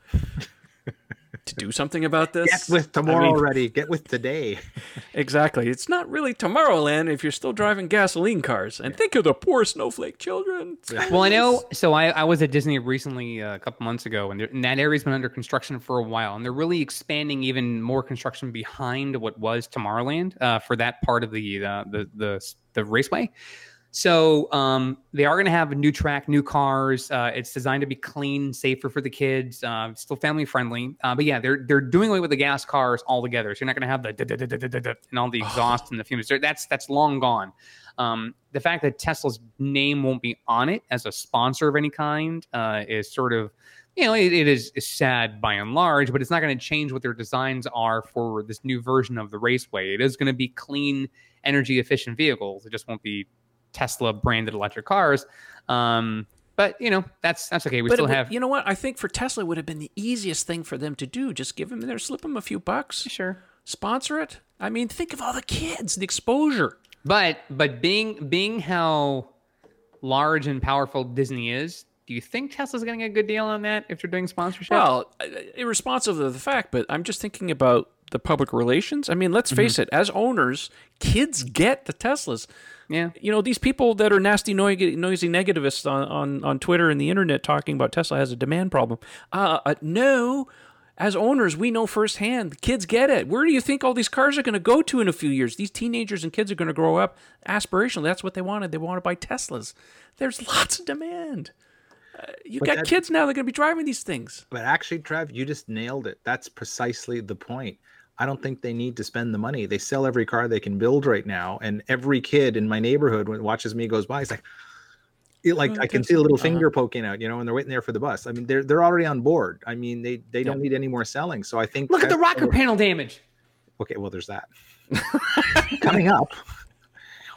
to do something about this. Get with I tomorrow mean, already. Get with today. Exactly. It's not really Tomorrowland if you're still driving gasoline cars. And think of the poor snowflake children. Well, I know. So I, I was at Disney recently uh, a couple months ago, and, and that area's been under construction for a while, and they're really expanding even more construction behind what was Tomorrowland uh, for that part of the uh, the the the raceway. So um, they are going to have a new track, new cars. Uh, it's designed to be clean, safer for the kids, uh, still family friendly. Uh, but yeah, they're they're doing away with the gas cars altogether. So you're not going to have the and all the exhaust and the fumes. That's that's long gone. Um, the fact that Tesla's name won't be on it as a sponsor of any kind uh, is sort of, you know, it, it is sad by and large, but it's not going to change what their designs are for this new version of the raceway. It is going to be clean, energy efficient vehicles. It just won't be Tesla branded electric cars. Um, but you know, that's that's okay. We But still would- have you know what? I think for Tesla it would have been the easiest thing for them to do. Just give them there, slip them a few bucks, sure. sponsor it. I mean, think of all the kids, the exposure. But but being being how large and powerful Disney is, do you think Tesla's getting a good deal on that if they're doing sponsorship? Well, irresponsive of the fact, but I'm just thinking about the public relations. I mean, let's face it, as owners, kids get the Teslas. Yeah. You know, these people that are nasty, noisy, noisy negativists on, on, on Twitter and the internet talking about Tesla has a demand problem. Uh, uh, no, as owners, we know firsthand. The kids get it. Where do you think all these cars are going to go to in a few years? These teenagers and kids are going to grow up aspirational. That's what they wanted. They want to buy Teslas. There's lots of demand. Uh, you But got that- kids now They're going to be driving these things. But actually, Trev, you just nailed it. That's precisely the point. I don't think they need to spend the money. They sell every car they can build right now, and every kid in my neighborhood when watches me goes by, he's like, it, like Oh, I can see a little uh-huh. finger poking out, you know, and they're waiting there for the bus. I mean, they're they're already on board. I mean, they they don't need any more selling. So I think Look at the rocker panel damage. Okay, well, there's that coming up.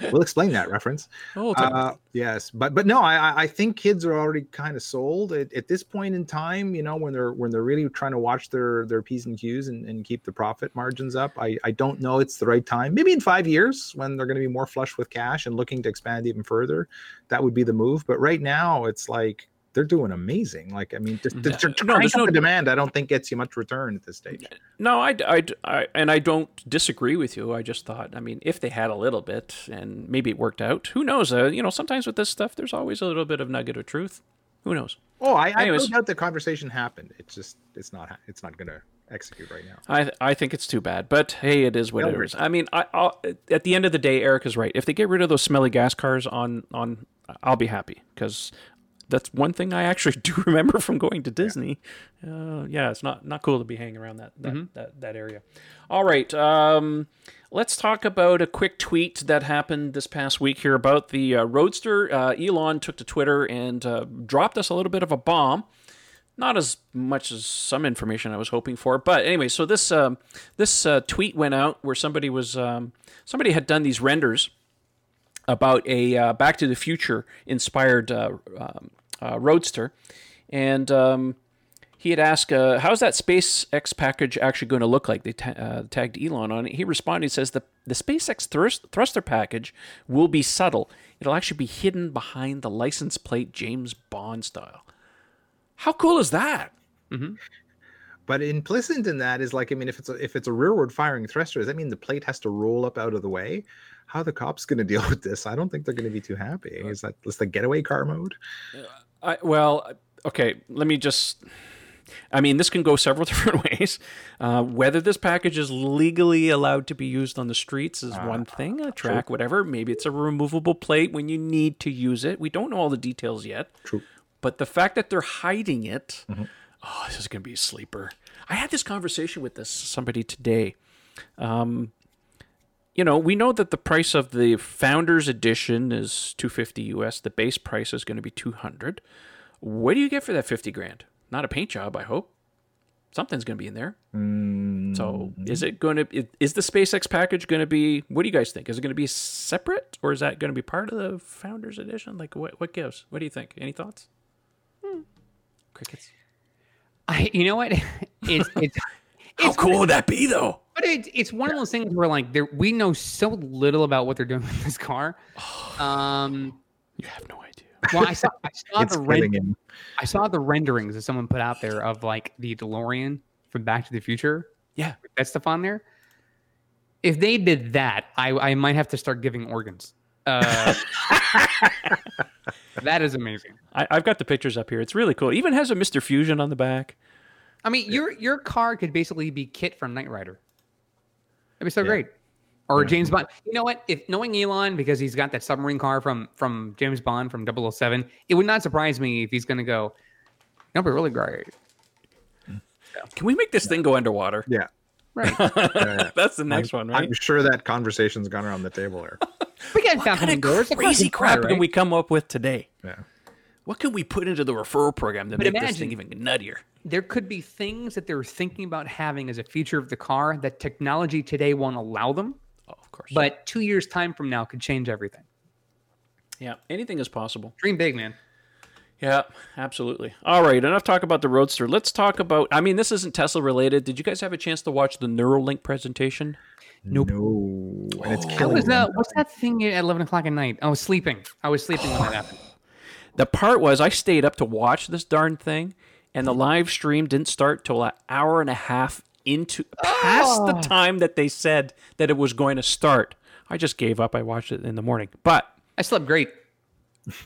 We'll explain that reference. Oh, Uh, yes, but but no, I I- I think kids are already kind of sold at, at this point in time. You know, when they're when they're really trying to watch their their p's and q's and, and keep the profit margins up. I I don't know it's the right time. Maybe in five years when they're going to be more flush with cash and looking to expand even further, that would be the move. But right now, it's like they're doing amazing. Like I mean, just, just, just No, there's no- the demand. I don't think gets you much return at this stage. No, I, I, I- and I don't disagree with you. I just thought, I mean, if they had a little bit and maybe it worked out, who knows? Uh, you know, sometimes with this stuff, there's always a little bit of nugget of truth. Who knows? Oh, I, I no Anyways. doubt the conversation happened. It's just it's not it's not going to execute right now. I, I think it's too bad, but hey, it is what it is. I mean, I, I'll, at the end of the day, Eric is right. If they get rid of those smelly gas cars on, on, I'll be happy because that's one thing I actually do remember from going to Disney. Yeah, uh, yeah it's not not cool to be hanging around that that, that, that area. All right, um, let's talk about a quick tweet that happened this past week here about the uh, Roadster. Uh, Elon took to Twitter and uh, dropped us a little bit of a bomb not as much as some information I was hoping for. But anyway, so this um, this uh, tweet went out where somebody was um, somebody had done these renders about a uh, Back to the Future inspired uh, um, uh, roadster, and um, he had asked, uh, "How's that SpaceX package actually going to look like?" They ta- uh, tagged Elon on it. He responded, he "says the the SpaceX thrust- thruster package will be subtle. It'll actually be hidden behind the license plate, James Bond style." How cool is that? But implicit in that is like, I mean, if it's a, if it's a rearward firing thruster, does that mean the plate has to roll up out of the way? How are the cops going to deal with this? I don't think they're going to be too happy. Uh, is that is the getaway car mode? Uh, I, well, uh, okay. Let me just. I mean, this can go several different ways. Uh, whether this package is legally allowed to be used on the streets is one ah, thing. A track, whatever. Maybe it's a removable plate when you need to use it. We don't know all the details yet. True. But the fact that they're hiding it, mm-hmm. oh, this is going to be a sleeper. I had this conversation with this somebody today. Um, you know, we know that the price of the Founders Edition is two fifty US. The base price is going to be two hundred. What do you get for that fifty grand? Not a paint job, I hope. Something's going to be in there. So, mm-hmm. is it going to? Is the SpaceX package going to be? What do you guys think? Is it going to be separate, or is that going to be part of the Founders Edition? Like, what? What gives? What do you think? Any thoughts? Hmm. Crickets. I, you know what? It's it's How it's cool would that be, though? But it, it's one of those things where like there we know so little about what they're doing with this car. Um, You have no idea. well, I saw I saw the killing ren- him. I saw the renderings that someone put out there of like the DeLorean from Back to the Future. Yeah. with that stuff on there. If they did that, I I might have to start giving organs. Uh, that is amazing. I, I've got the pictures up here. It's really cool. It even has a Mr. Fusion on the back. I mean, your your car could basically be KITT from Knight Rider. That'd be so Yeah. great. Or James Bond. You know what? If knowing Elon because he's got that submarine car from from James Bond from 007, it would not surprise me if he's going to go. That'd be really great. Can we make this thing go underwater? Yeah. Right. That's the next one, right? I'm sure that conversation's gone around the table here. we got what found kind of doors. Crazy we can, crap right? can we come up with today? Yeah. What can we put into the referral program to But make this thing even nuttier? There could be things that they're thinking about having as a feature of the car that technology today won't allow them, Oh, of course. but two years time from now could change everything. yeah, anything is possible. Dream big, man. Yeah, absolutely. All right, enough talk about the Roadster. Let's talk about. I mean, this isn't Tesla related. Did you guys have a chance to watch the Neuralink presentation? Nope. No. And it's Oh. What killing was that? What's that thing at 11 o'clock at night? I was sleeping. I was sleeping when that happened. The part was I stayed up to watch this darn thing, and the live stream didn't start till an hour and a half into past the time that they said that it was going to start. I just gave up. I watched it in the morning, but I slept great.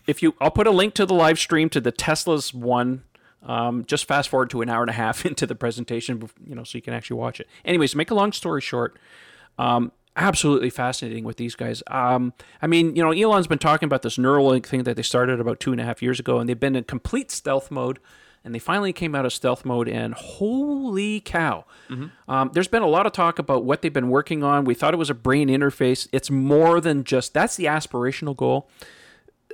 if you i'll put a link to the live stream to the tesla's one um, just fast forward to an hour and a half into the presentation you know so you can actually watch it anyways make a long story short um, absolutely fascinating with these guys. Um, i mean you know elon's been talking about this neuralink thing that they started about two and a half years ago and they've been in complete stealth mode and they finally came out of stealth mode and holy cow. Um, there's been a lot of talk about what they've been working on. We thought it was a brain interface. It's more than just that's the aspirational goal.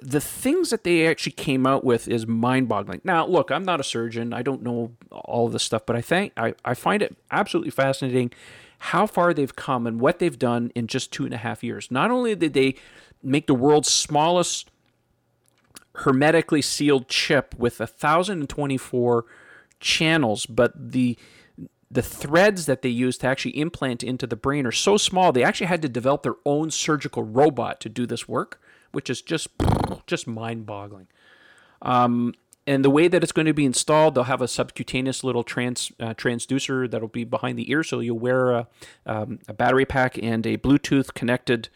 The things that they actually came out with is mind-boggling. Now, look, I'm not a surgeon. I don't know all of this stuff, but I think I, I find it absolutely fascinating how far they've come and what they've done in just two and a half years. Not only did they make the world's smallest hermetically sealed chip with 1024 channels, but the the threads that they use to actually implant into the brain are so small they actually had to develop their own surgical robot to do this work, which is just just mind-boggling. Um, and the way that it's going to be installed, they'll have a subcutaneous little trans uh, transducer that'll be behind the ear, so you'll wear a, um, a battery pack and a Bluetooth connected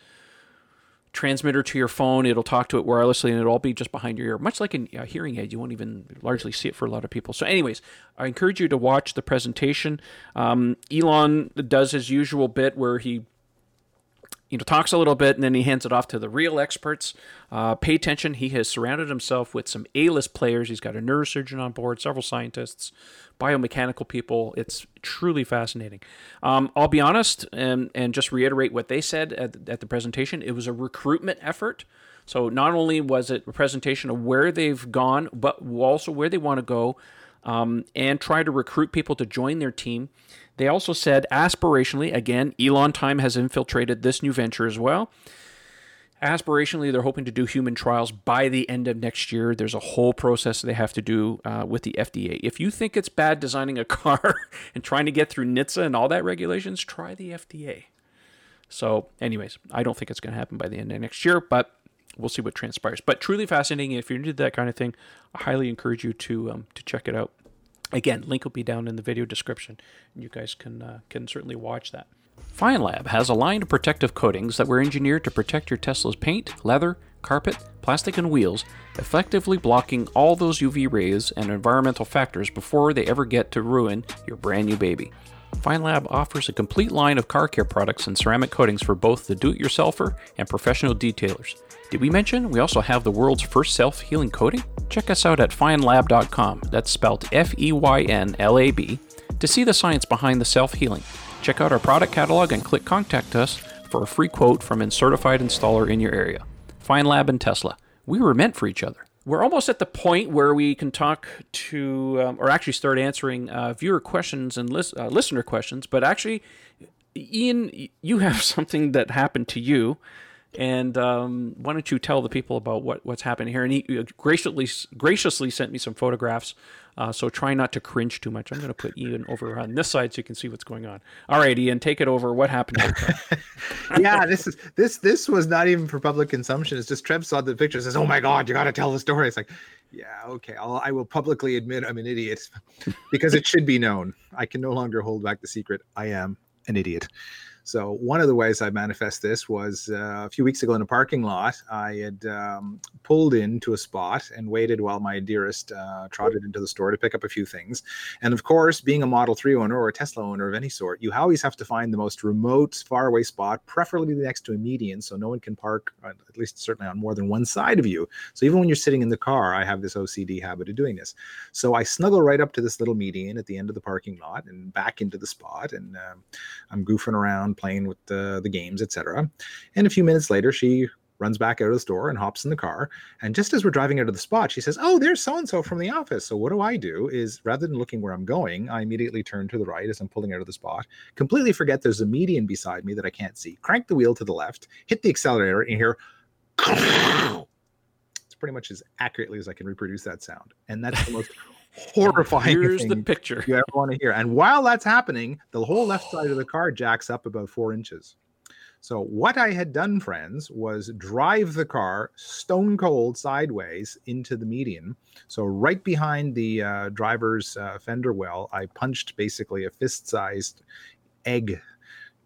transmitter to your phone. It'll talk to it wirelessly, and it'll all be just behind your ear, much like a hearing aid. You won't even largely see it for a lot of people. So, anyways, I encourage you to watch the presentation. Um, Elon does his usual bit where he you know talks a little bit and then he hands it off to the real experts. Uh, pay attention. He has surrounded himself with some a-list players. He's got a neurosurgeon on board several scientists biomechanical people. It's truly fascinating. Um, i'll be honest and, and just reiterate what they said at, at the presentation. It was a recruitment effort. So not only was it a presentation of where they've gone but also where they want to go um, and try to recruit people to join their team they also said aspirationally, again, Elon Time has infiltrated this new venture as well. aspirationally, they're hoping to do human trials by the end of next year. There's a whole process they have to do uh, with the FDA. If you think it's bad designing a car and trying to get through NHTSA and all that regulations, try the FDA. So, anyways, I don't think it's going to happen by the end of next year, but we'll see what transpires. But truly fascinating. If you're into that kind of thing, I highly encourage you to um, to check it out. Again, link will be down in the video description. You guys can uh, can certainly watch that. Feynlab has a line of protective coatings that were engineered to protect your Tesla's paint, leather, carpet, plastic, and wheels, effectively blocking all those UV rays and environmental factors before they ever get to ruin your brand new baby. Feynlab offers a complete line of car care products and ceramic coatings for both the do it yourselfer and professional detailers. Did we mention we also have the world's first self healing coating? Check us out at feynlab.com, that's spelled F E Y N L A B, to see the science behind the self healing. Check out our product catalog and click Contact Us for a free quote from a certified installer in your area. Feynlab and Tesla. We were meant for each other. We're almost at the point where we can talk to, um, or actually start answering uh, viewer questions and lis- uh, listener questions. But actually, Ian, you have something that happened to you and um, why don't you tell the people about what, what's happening here? And he graciously graciously sent me some photographs. Uh, so try not to cringe too much. I'm going to put Ian over on this side so you can see what's going on. All right, Ian, take it over. What happened? yeah, this is this this was not even for public consumption. It's just Trev saw the picture says, "Oh my God, you got to tell the story." It's like, yeah, okay, I'll, I will publicly admit I'm an idiot because it should be known. I can no longer hold back the secret. I am an idiot. So one of the ways I manifest this was uh, a few weeks ago in a parking lot. I had um, pulled into a spot and waited while my dearest uh, trotted into the store to pick up a few things. And of course, being a Model 3 owner or a Tesla owner of any sort, you always have to find the most remote, faraway spot, preferably next to a median, so no one can park, at least certainly on more than one side of you. So even when you're sitting in the car, I have this OCD habit of doing this. So I snuggle right up to this little median at the end of the parking lot and back into the spot, and um, I'm goofing around playing with the, the games, etc. And a few minutes later, she runs back out of the store and hops in the car. And just as we're driving out of the spot, she says, Oh, there's so and so from the office. So, what do I do? Is rather than looking where I'm going, I immediately turn to the right as I'm pulling out of the spot, completely forget there's a median beside me that I can't see, crank the wheel to the left, hit the accelerator, and hear, it's pretty much as accurately as I can reproduce that sound. And that's the most horrifying. Here's the picture you ever want to hear. And while that's happening, the whole left side of the car jacks up about four inches. So what I had done, friends, was drive the car stone cold sideways into the median. So right behind the uh, driver's uh, fender well, I punched basically a fist-sized egg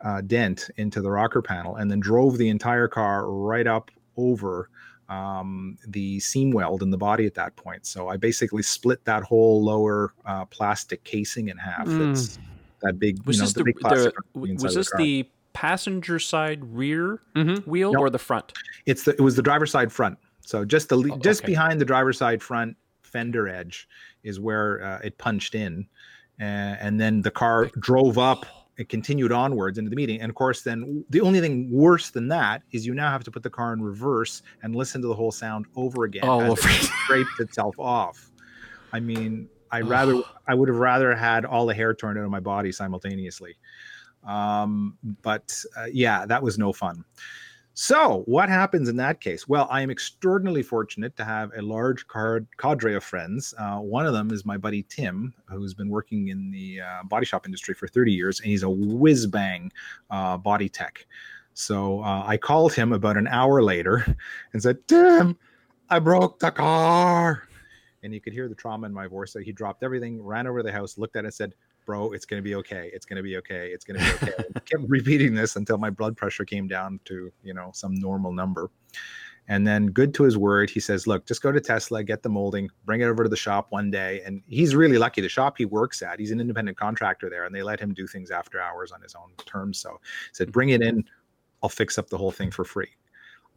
uh, dent into the rocker panel, and then drove the entire car right up over um, the seam weld in the body at that point. So I basically split that whole lower uh, plastic casing in half. Mm. That's that big. Was you know, this the, the, the was this the, the, passenger side rear mm-hmm. wheel nope. or the front? It's the it was the driver's side front. So just the oh, just okay. behind the driver's side front fender edge is where uh, it punched in, uh, and then the car drove up it continued onwards into the meeting. And of course, then the only thing worse than that is you now have to put the car in reverse and listen to the whole sound over again oh, as it scraped itself off. I mean, I rather I would have rather had all the hair torn out of my body simultaneously. Um, but uh, yeah, that was no fun. So, what happens in that case? Well, I am extraordinarily fortunate to have a large cadre of friends. Uh, one of them is my buddy Tim, who's been working in the uh, body shop industry for 30 years, and he's a whiz bang uh, body tech. So, uh, I called him about an hour later and said, Tim, I broke the car. And you could hear the trauma in my voice. So, he dropped everything, ran over the house, looked at it, and said, bro, it's going to be okay. It's going to be okay. It's going to be okay. kept repeating this until my blood pressure came down to, you know, some normal number. And then, good to his word, he says, Look, just go to Tesla, get the molding, bring it over to the shop one day. And he's really lucky. The shop he works at, he's an independent contractor there, and they let him do things after hours on his own terms. So he said, Bring it in. I'll fix up the whole thing for free.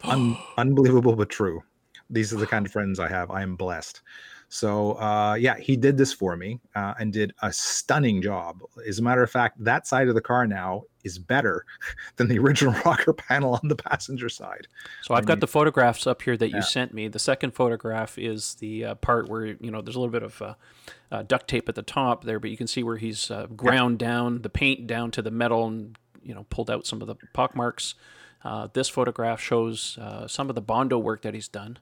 Un- unbelievable, but true. These are the kind of friends I have. I am blessed. So uh, yeah, he did this for me uh, and did a stunning job. As a matter of fact, that side of the car now is better than the original rocker panel on the passenger side. So I've I mean, got the photographs up here that you yeah. sent me. The second photograph is the uh, part where you know there's a little bit of uh, uh, duct tape at the top there, but you can see where he's uh, ground yeah. down the paint down to the metal and you know pulled out some of the pock marks. Uh, this photograph shows uh, some of the Bondo work that he's done.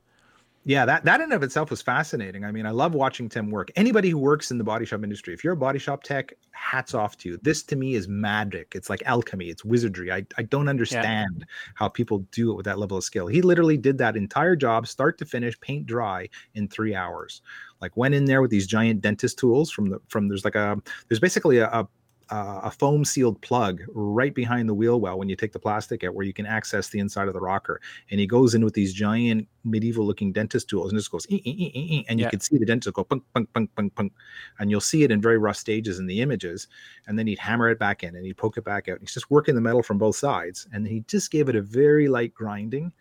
Yeah, that that in and of itself was fascinating. I mean, I love watching Tim work. Anybody who works in the body shop industry, if you're a body shop tech, hats off to you. This to me is magic. It's like alchemy. It's wizardry. I, I don't understand yeah. how people do it with that level of skill. He literally did that entire job, start to finish, paint dry in three hours. Like went in there with these giant dentist tools from the from there's like a there's basically a, a uh, a foam sealed plug right behind the wheel well when you take the plastic out where you can access the inside of the rocker. And he goes in with these giant medieval looking dentist tools and just goes ee, ee, ee, and you yeah. can see the dentist go punk punk punk punk punk. And you'll see it in very rough stages in the images. And then he'd hammer it back in and he'd poke it back out. And he's just working the metal from both sides. And he just gave it a very light grinding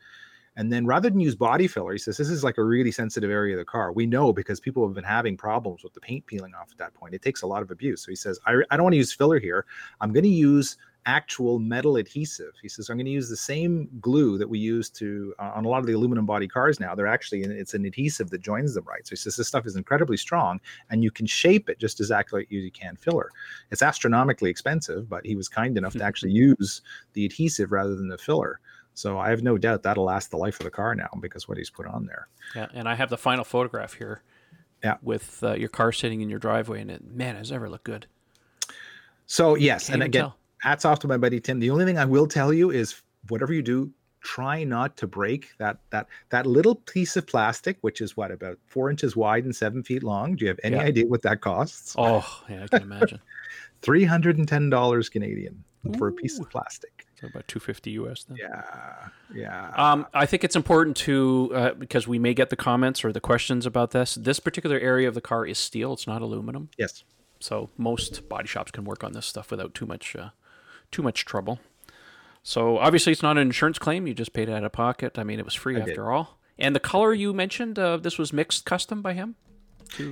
and then rather than use body filler, he says this is like a really sensitive area of the car. We know because people have been having problems with the paint peeling off at that point. It takes a lot of abuse. So he says, I, I don't want to use filler here. I'm going to use actual metal adhesive. He says, I'm going to use the same glue that we use to uh, on a lot of the aluminum body cars now. They're actually, it's an adhesive that joins them right. So he says, this stuff is incredibly strong and you can shape it just exactly like you can filler. It's astronomically expensive, but he was kind enough to actually use the adhesive rather than the filler. So I have no doubt that'll last the life of the car now because what he's put on there. Yeah, and I have the final photograph here. Yeah, with uh, your car sitting in your driveway, and it man, has ever looked good. So yes, Can't and again, tell. hats off to my buddy Tim. The only thing I will tell you is whatever you do, try not to break that that that little piece of plastic, which is what about four inches wide and seven feet long. Do you have any yeah. idea what that costs? Oh, yeah, I can imagine. Three hundred and ten dollars Canadian Ooh. for a piece of plastic. So about 250 US then. Yeah. Yeah. Um, I think it's important to, uh, because we may get the comments or the questions about this. This particular area of the car is steel, it's not aluminum. Yes. So most body shops can work on this stuff without too much, uh, too much trouble. So obviously it's not an insurance claim. You just paid it out of pocket. I mean, it was free I after did. all. And the color you mentioned, uh, this was mixed custom by him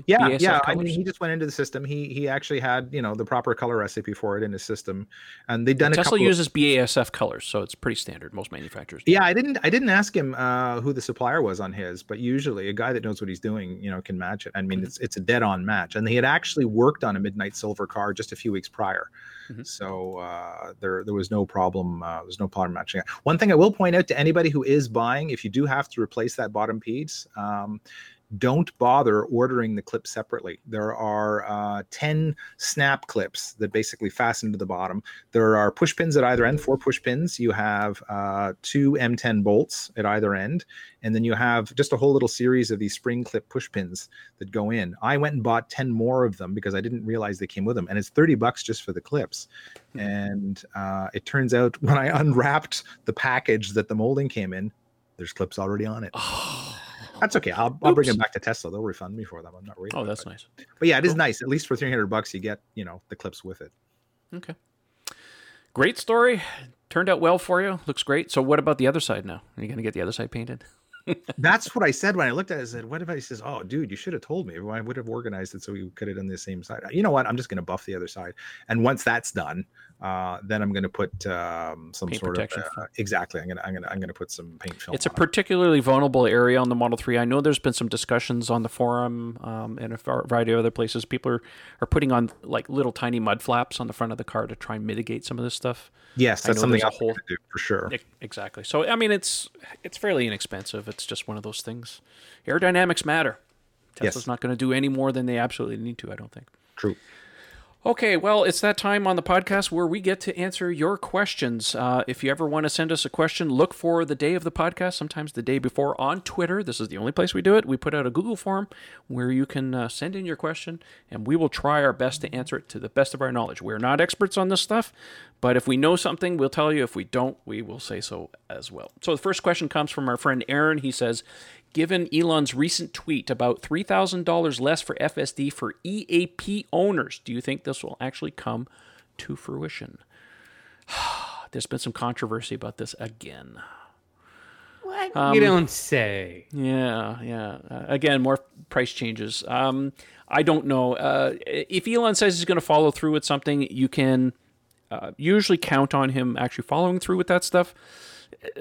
yeah BASF yeah colors? i mean he just went into the system he he actually had you know the proper color recipe for it in his system and they've done it. tesla uses of... basf colors so it's pretty standard most manufacturers do. yeah i didn't i didn't ask him uh, who the supplier was on his but usually a guy that knows what he's doing you know can match it i mean mm-hmm. it's it's a dead on match and he had actually worked on a midnight silver car just a few weeks prior mm-hmm. so uh, there there was no problem uh, there's no problem matching it one thing i will point out to anybody who is buying if you do have to replace that bottom piece um, don't bother ordering the clips separately. There are uh, 10 snap clips that basically fasten to the bottom. There are push pins at either end, four push pins. You have uh, two M10 bolts at either end. And then you have just a whole little series of these spring clip push pins that go in. I went and bought 10 more of them because I didn't realize they came with them. And it's 30 bucks just for the clips. Mm-hmm. And uh, it turns out when I unwrapped the package that the molding came in, there's clips already on it. Oh. That's okay. I'll, I'll bring them back to Tesla. They'll refund me for them. I'm not worried. Oh, that's it. nice. But yeah, it is nice. At least for 300 bucks, you get you know the clips with it. Okay. Great story. Turned out well for you. Looks great. So what about the other side now? Are you going to get the other side painted? That's what I said when I looked at it. I said, "What if I says, oh, dude, you should have told me. I would have organized it so we could have done the same side. You know what? I'm just going to buff the other side. And once that's done, uh, then I'm going to put um, some paint sort protection. of uh, exactly. I'm going to I'm going to I'm going to put some paint film. It's a particularly it. vulnerable area on the Model Three. I know there's been some discussions on the forum um, and a variety of other places. People are are putting on like little tiny mud flaps on the front of the car to try and mitigate some of this stuff. Yes, that's something else whole, do for sure. Exactly. So I mean, it's it's fairly inexpensive. It's just one of those things. Aerodynamics matter. Tesla's yes. not going to do any more than they absolutely need to. I don't think. True. Okay, well, it's that time on the podcast where we get to answer your questions. Uh, if you ever want to send us a question, look for the day of the podcast, sometimes the day before on Twitter. This is the only place we do it. We put out a Google form where you can uh, send in your question, and we will try our best to answer it to the best of our knowledge. We're not experts on this stuff, but if we know something, we'll tell you. If we don't, we will say so as well. So the first question comes from our friend Aaron. He says, given Elon's recent tweet about $3,000 less for FSD for EAP owners, do you think this will actually come to fruition? There's been some controversy about this again. What um, you don't say? Yeah, yeah. Uh, again, more price changes. Um, I don't know. Uh, if Elon says he's going to follow through with something, you can uh, usually count on him actually following through with that stuff.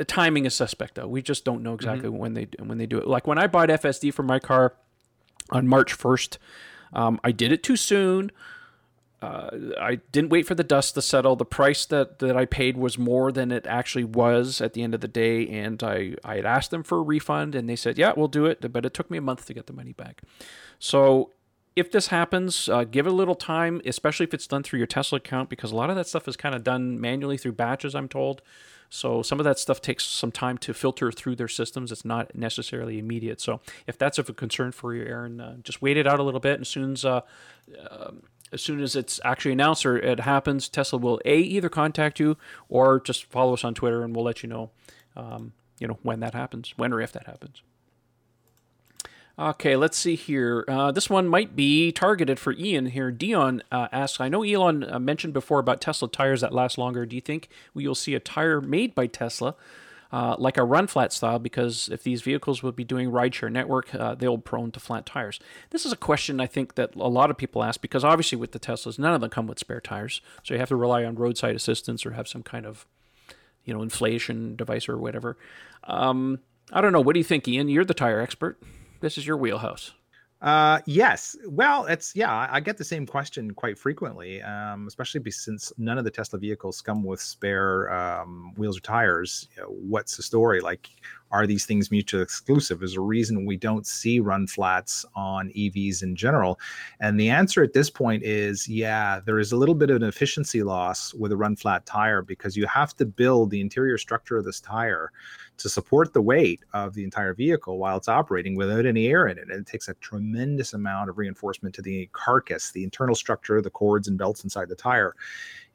Timing is suspect though. We just don't know exactly mm-hmm. when they when they do it. Like when I bought FSD for my car on March first, um, I did it too soon. uh, I didn't wait for the dust to settle. The price that, that I paid was more than it actually was at the end of the day, and I, I had asked them for a refund, and they said, "Yeah, we'll do it," but it took me a month to get the money back. So if this happens, uh, give it a little time, especially if it's done through your Tesla account, because a lot of that stuff is kind of done manually through batches. I'm told. So some of that stuff takes some time to filter through their systems. It's not necessarily immediate. So if that's of a concern for you, Aaron, uh, just wait it out a little bit. And as soon as uh, um, as soon as it's actually announced or it happens, Tesla will a either contact you or just follow us on Twitter, and we'll let you know, um, you know, when that happens, when or if that happens. Okay, let's see here. Uh, this one might be targeted for Ian here. Dion uh, asks I know Elon uh, mentioned before about Tesla tires that last longer. Do you think we will see a tire made by Tesla, uh, like a run flat style? Because if these vehicles will be doing rideshare network, uh, they'll be prone to flat tires. This is a question I think that a lot of people ask because obviously with the Teslas, none of them come with spare tires. So you have to rely on roadside assistance or have some kind of you know inflation device or whatever. Um, I don't know. What do you think, Ian? You're the tire expert. This is your wheelhouse. Uh, yes. Well, it's yeah. I get the same question quite frequently, um, especially since none of the Tesla vehicles come with spare um, wheels or tires. You know, what's the story? Like, are these things mutually exclusive? Is a reason we don't see run flats on EVs in general? And the answer at this point is yeah. There is a little bit of an efficiency loss with a run flat tire because you have to build the interior structure of this tire to support the weight of the entire vehicle while it's operating without any air in it. And it takes a tremendous amount of reinforcement to the carcass, the internal structure, the cords and belts inside the tire.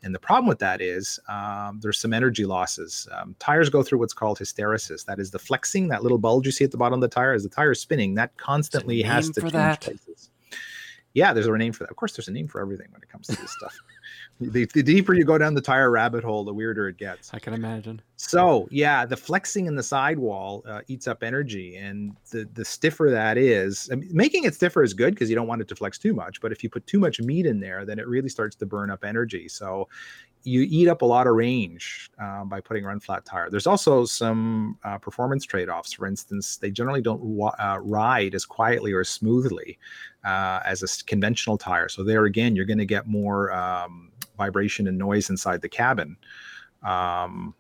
And the problem with that is um, there's some energy losses. Um, tires go through what's called hysteresis. That is the flexing, that little bulge you see at the bottom of the tire as the tire is spinning, that constantly has to change that? places. Yeah, there's a name for that. Of course, there's a name for everything when it comes to this stuff. The, the deeper you go down the tire rabbit hole, the weirder it gets. I can imagine. So yeah, the flexing in the sidewall uh, eats up energy, and the the stiffer that is, I mean, making it stiffer is good because you don't want it to flex too much. But if you put too much meat in there, then it really starts to burn up energy. So you eat up a lot of range uh, by putting a run flat tire. There's also some uh, performance trade offs. For instance, they generally don't wa- uh, ride as quietly or smoothly uh, as a conventional tire. So there again, you're going to get more um, vibration and noise inside the cabin. Um,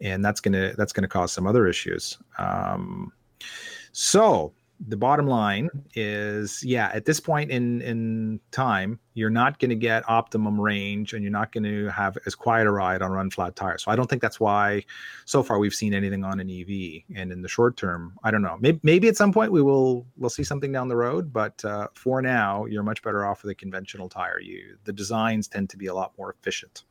and that's gonna that's gonna cause some other issues. Um, so the bottom line is yeah at this point in in time you're not going to get optimum range and you're not going to have as quiet a ride on run flat tires. So i don't think that's why so far we've seen anything on an ev and in the short term i don't know. Maybe, maybe at some point we will we'll see something down the road but uh, for now you're much better off with a conventional tire. You the designs tend to be a lot more efficient.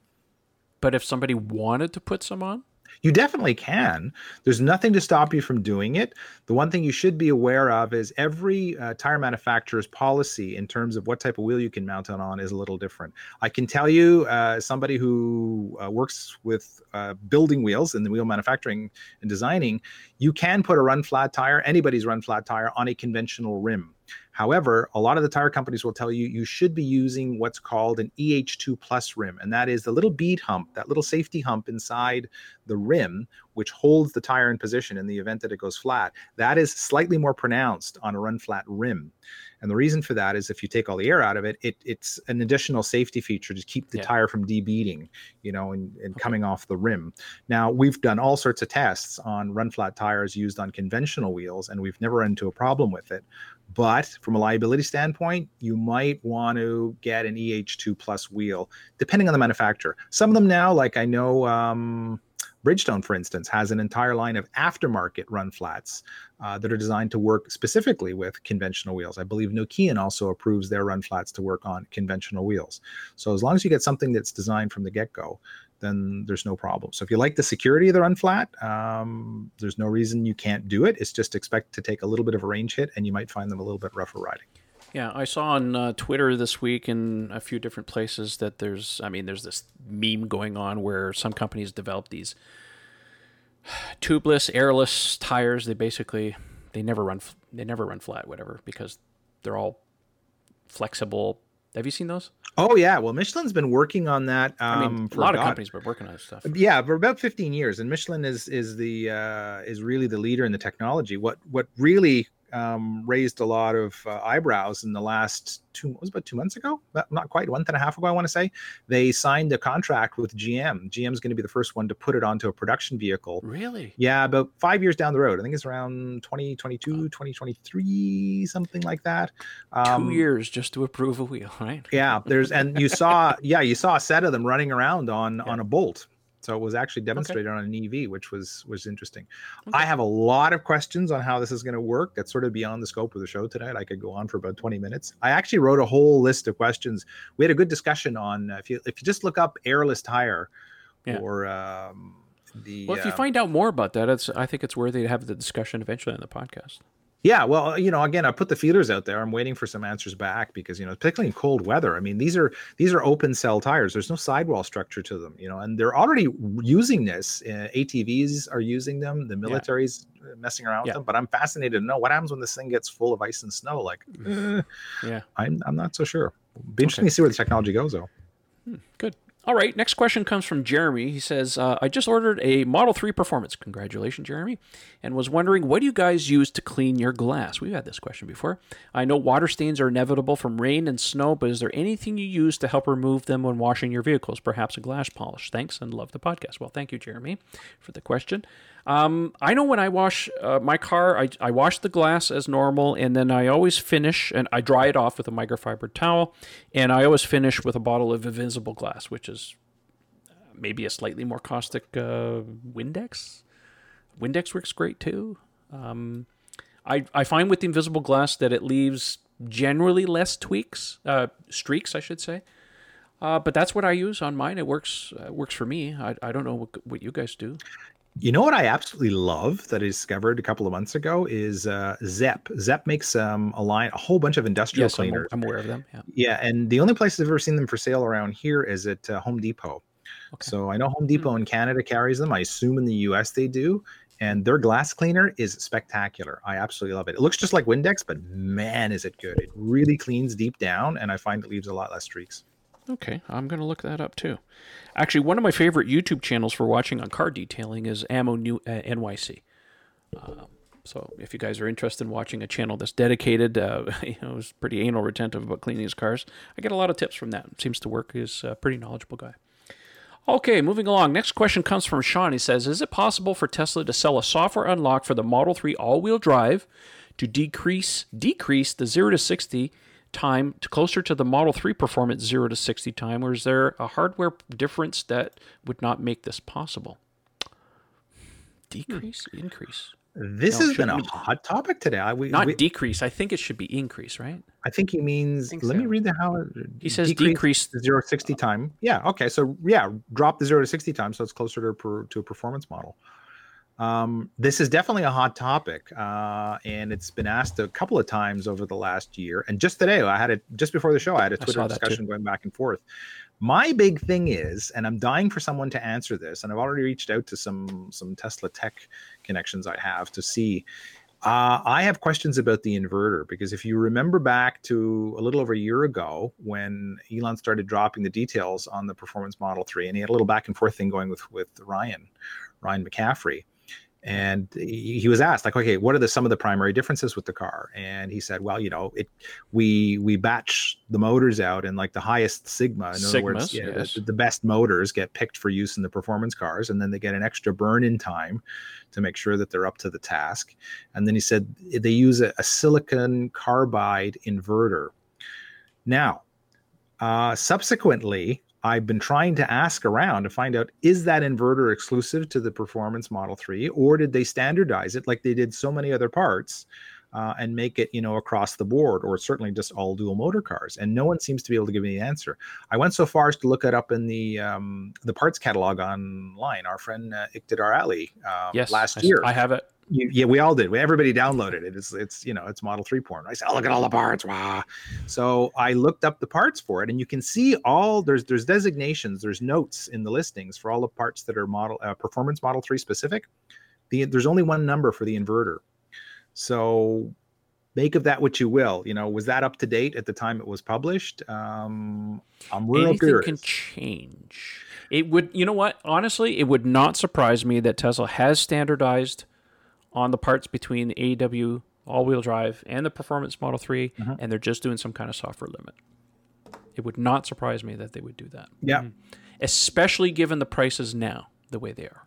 But if somebody wanted to put some on, you definitely can. There's nothing to stop you from doing it. The one thing you should be aware of is every uh, tire manufacturer's policy in terms of what type of wheel you can mount it on is a little different. I can tell you, uh, somebody who uh, works with uh, building wheels in the wheel manufacturing and designing, you can put a run flat tire, anybody's run flat tire, on a conventional rim. However, a lot of the tire companies will tell you you should be using what's called an EH2 plus rim, and that is the little bead hump, that little safety hump inside the rim, which holds the tire in position in the event that it goes flat. That is slightly more pronounced on a run flat rim. And the reason for that is if you take all the air out of it, it it's an additional safety feature to keep the Yeah. tire from debeading, you know, and, and coming off the rim. Now, we've done all sorts of tests on run flat tires used on conventional wheels, and we've never run into a problem with it. But from a liability standpoint, you might want to get an EH2 plus wheel, depending on the manufacturer. Some of them now, like I know um, Bridgestone, for instance, has an entire line of aftermarket run flats uh, that are designed to work specifically with conventional wheels. I believe Nokian also approves their run flats to work on conventional wheels. So as long as you get something that's designed from the get go, then there's no problem. So if you like the security of the run flat, um, there's no reason you can't do it. It's just expect to take a little bit of a range hit, and you might find them a little bit rougher riding. Yeah, I saw on uh, Twitter this week in a few different places that there's, I mean, there's this meme going on where some companies develop these tubeless, airless tires. They basically they never run they never run flat, whatever, because they're all flexible. Have you seen those? Oh yeah, well Michelin's been working on that. Um, I mean, a for lot of God- companies were working on this stuff. Yeah, for about 15 years, and Michelin is is the uh, is really the leader in the technology. What what really um, raised a lot of uh, eyebrows in the last two was about two months ago? Not quite one and a half ago i want to say. They signed a contract with gm gm's going to be the first one to put it onto a production vehicle. Really? yeah about five years down the road. I think it's around 2022 2023 something like that. Two years just to approve a wheel, right? Um, yeah there's and you saw yeah you saw a set of them running around on on a bolt so it was actually demonstrated on an ev which was was interesting. I have a lot of questions on how this is going to work. That's sort of beyond the scope of the show tonight. I could go on for about 20 minutes. I actually wrote a whole list of questions. We had a good discussion on uh, if you if you just look up airless tire Yeah. or um the Well, if you uh, find out more about that, it's I think it's worthy to have the discussion eventually on the podcast. Yeah, well, you know, again, I put the feelers out there. I'm waiting for some answers back because you know, particularly in cold weather. I mean, these are these are open cell tires. There's no sidewall structure to them, you know, and they're already using this. Uh, ATVs are using them. The military's messing around with Yeah. them. But I'm fascinated to know what happens when this thing gets full of ice and snow. Like, eh, Yeah. I'm I'm not so sure. Be interesting to see where the technology goes, though. Good. All right. Next question comes from Jeremy. He says, uh, I just ordered a Model 3 Performance. Congratulations, Jeremy. And was wondering, what do you guys use to clean your glass? We've had this question before. I know water stains are inevitable from rain and snow, but is there anything you use to help remove them when washing your vehicles? Perhaps a glass polish. Thanks and love the podcast. Well, thank you, Jeremy, for the question. Um, I know when I wash uh, my car, I, I wash the glass as normal, and then I always finish and I dry it off with a microfiber towel, and I always finish with a bottle of invisible glass, which is uh, maybe a slightly more caustic uh, Windex. Windex works great too. Um, I I find with the Invisible glass that it leaves generally less tweaks, uh, streaks, I should say. Uh, but that's what I use on mine. It works uh, works for me. I, I don't know what, what you guys do. You know what I absolutely love that I discovered a couple of months ago is uh, Zep. Zep makes um, a line, a whole bunch of industrial Yes, cleaners. I'm aware of them. Yeah. Yeah, and the only place I've ever seen them for sale around here is at uh, Home Depot. Okay. So I know Home Depot in Canada carries them. I assume in the US they do. And their glass cleaner is spectacular. I absolutely love it. It looks just like Windex, but man, is it good. It really cleans deep down, and I find it leaves a lot less streaks. Okay, I'm going to look that up too. Actually, one of my favorite YouTube channels for watching on car detailing is Ammo New uh, NYC. Uh, so if you guys are interested in watching a channel that's dedicated, uh, you know, is pretty anal retentive about cleaning his cars, I get a lot of tips from that. Seems to work. He's a pretty knowledgeable guy. Okay, moving along. Next question comes from Sean. He says, "Is it possible for Tesla to sell a software unlock for the Model 3 all-wheel drive to decrease decrease the 0 to 60 time to closer to the Model 3 performance 0 to 60 time or is there a hardware difference that would not make this possible?" Decrease, hmm. increase. This No, has been a shouldn't- hot topic today. I, we, Not we- decrease. I think it should be increase, right? I think he means. think let me read the how. He says decrease the zero to sixty uh. time. Yeah. Okay. So yeah, drop the zero to sixty time, so it's closer to a, per, to a performance model. Um, this is definitely a hot topic, uh, and it's been asked a couple of times over the last year. And just today, I had it just before the show. I had a Twitter too. discussion going back and forth. My big thing is, and I'm dying for someone to answer this, and I've already reached out to some some Tesla tech connections I have to see. Uh, I have questions about the inverter because if you remember back to a little over a year ago when Elon started dropping the details on the Performance Model 3, and he had a little back and forth thing going with with Ryan, Ryan McCaffrey, and he, was asked like, okay, what are the some of the primary differences with the car? And he said, well, you know, it we we batch the motors out in like the highest sigma. In other words, yeah, yes. the, the best motors get picked for use in the performance cars, and then they get an extra burn-in time to make sure that they're up to the task. And then he said they use a, a silicon carbide inverter. Now, uh, subsequently, I've been trying to ask around to find out is that inverter exclusive to the Performance Model 3 or did they standardize it like they did so many other parts uh, and make it, you know, across the board or certainly just all dual motor cars? And no one seems to be able to give me the answer. I went so far as to look it up in the um, the parts catalog online. Our friend uh, Iqtidar Ali um, Yes. last I- year I have it. you, yeah, we all did. We, everybody downloaded it. It's it's you know it's Model Three porn. I said, oh, look at all the parts. Wow. So I looked up the parts for it, and you can see all there's there's designations, there's notes in the listings for all the parts that are model uh, performance Model Three specific. The there's only one number for the inverter. So make of that what you will. You know, was that up to date at the time it was published? Um, I'm real Anything curious. can change. It would, you know what? Honestly, it would not surprise me that Tesla has standardized on the parts between the AW all-wheel drive and the Performance Model 3, Mm-hmm. and they're just doing some kind of software limit. It would not surprise me that they would do that, Yeah. especially given the prices now the way they are.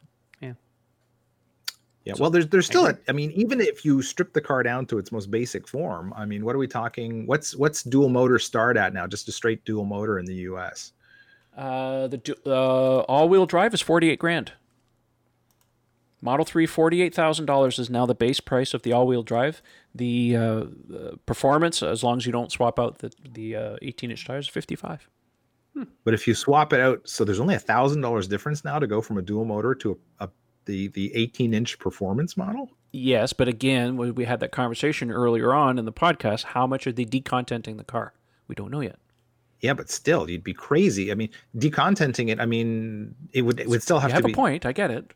Yeah. Yeah, well, there's there's still a. I mean, even if you strip the car down to its most basic form, I mean, what are we talking? What's what's dual motor start at now? Just a straight dual motor in the U.S. Uh, the uh, all-wheel drive is 48 grand. Model 3 $48,000 is now the base price of the all-wheel drive. The uh, performance as long as you don't swap out the the uh, 18-inch tires 55. But if you swap it out, so there's only a thousand dollars difference now to go from a dual motor to a, a the the 18 inch performance model. Yes, but again, we we had that conversation earlier on in the podcast. How much are they decontenting the car? We don't know yet. Yeah, but still, you'd be crazy. I mean, decontenting it. I mean, it would it would still have You have to a point. I get it.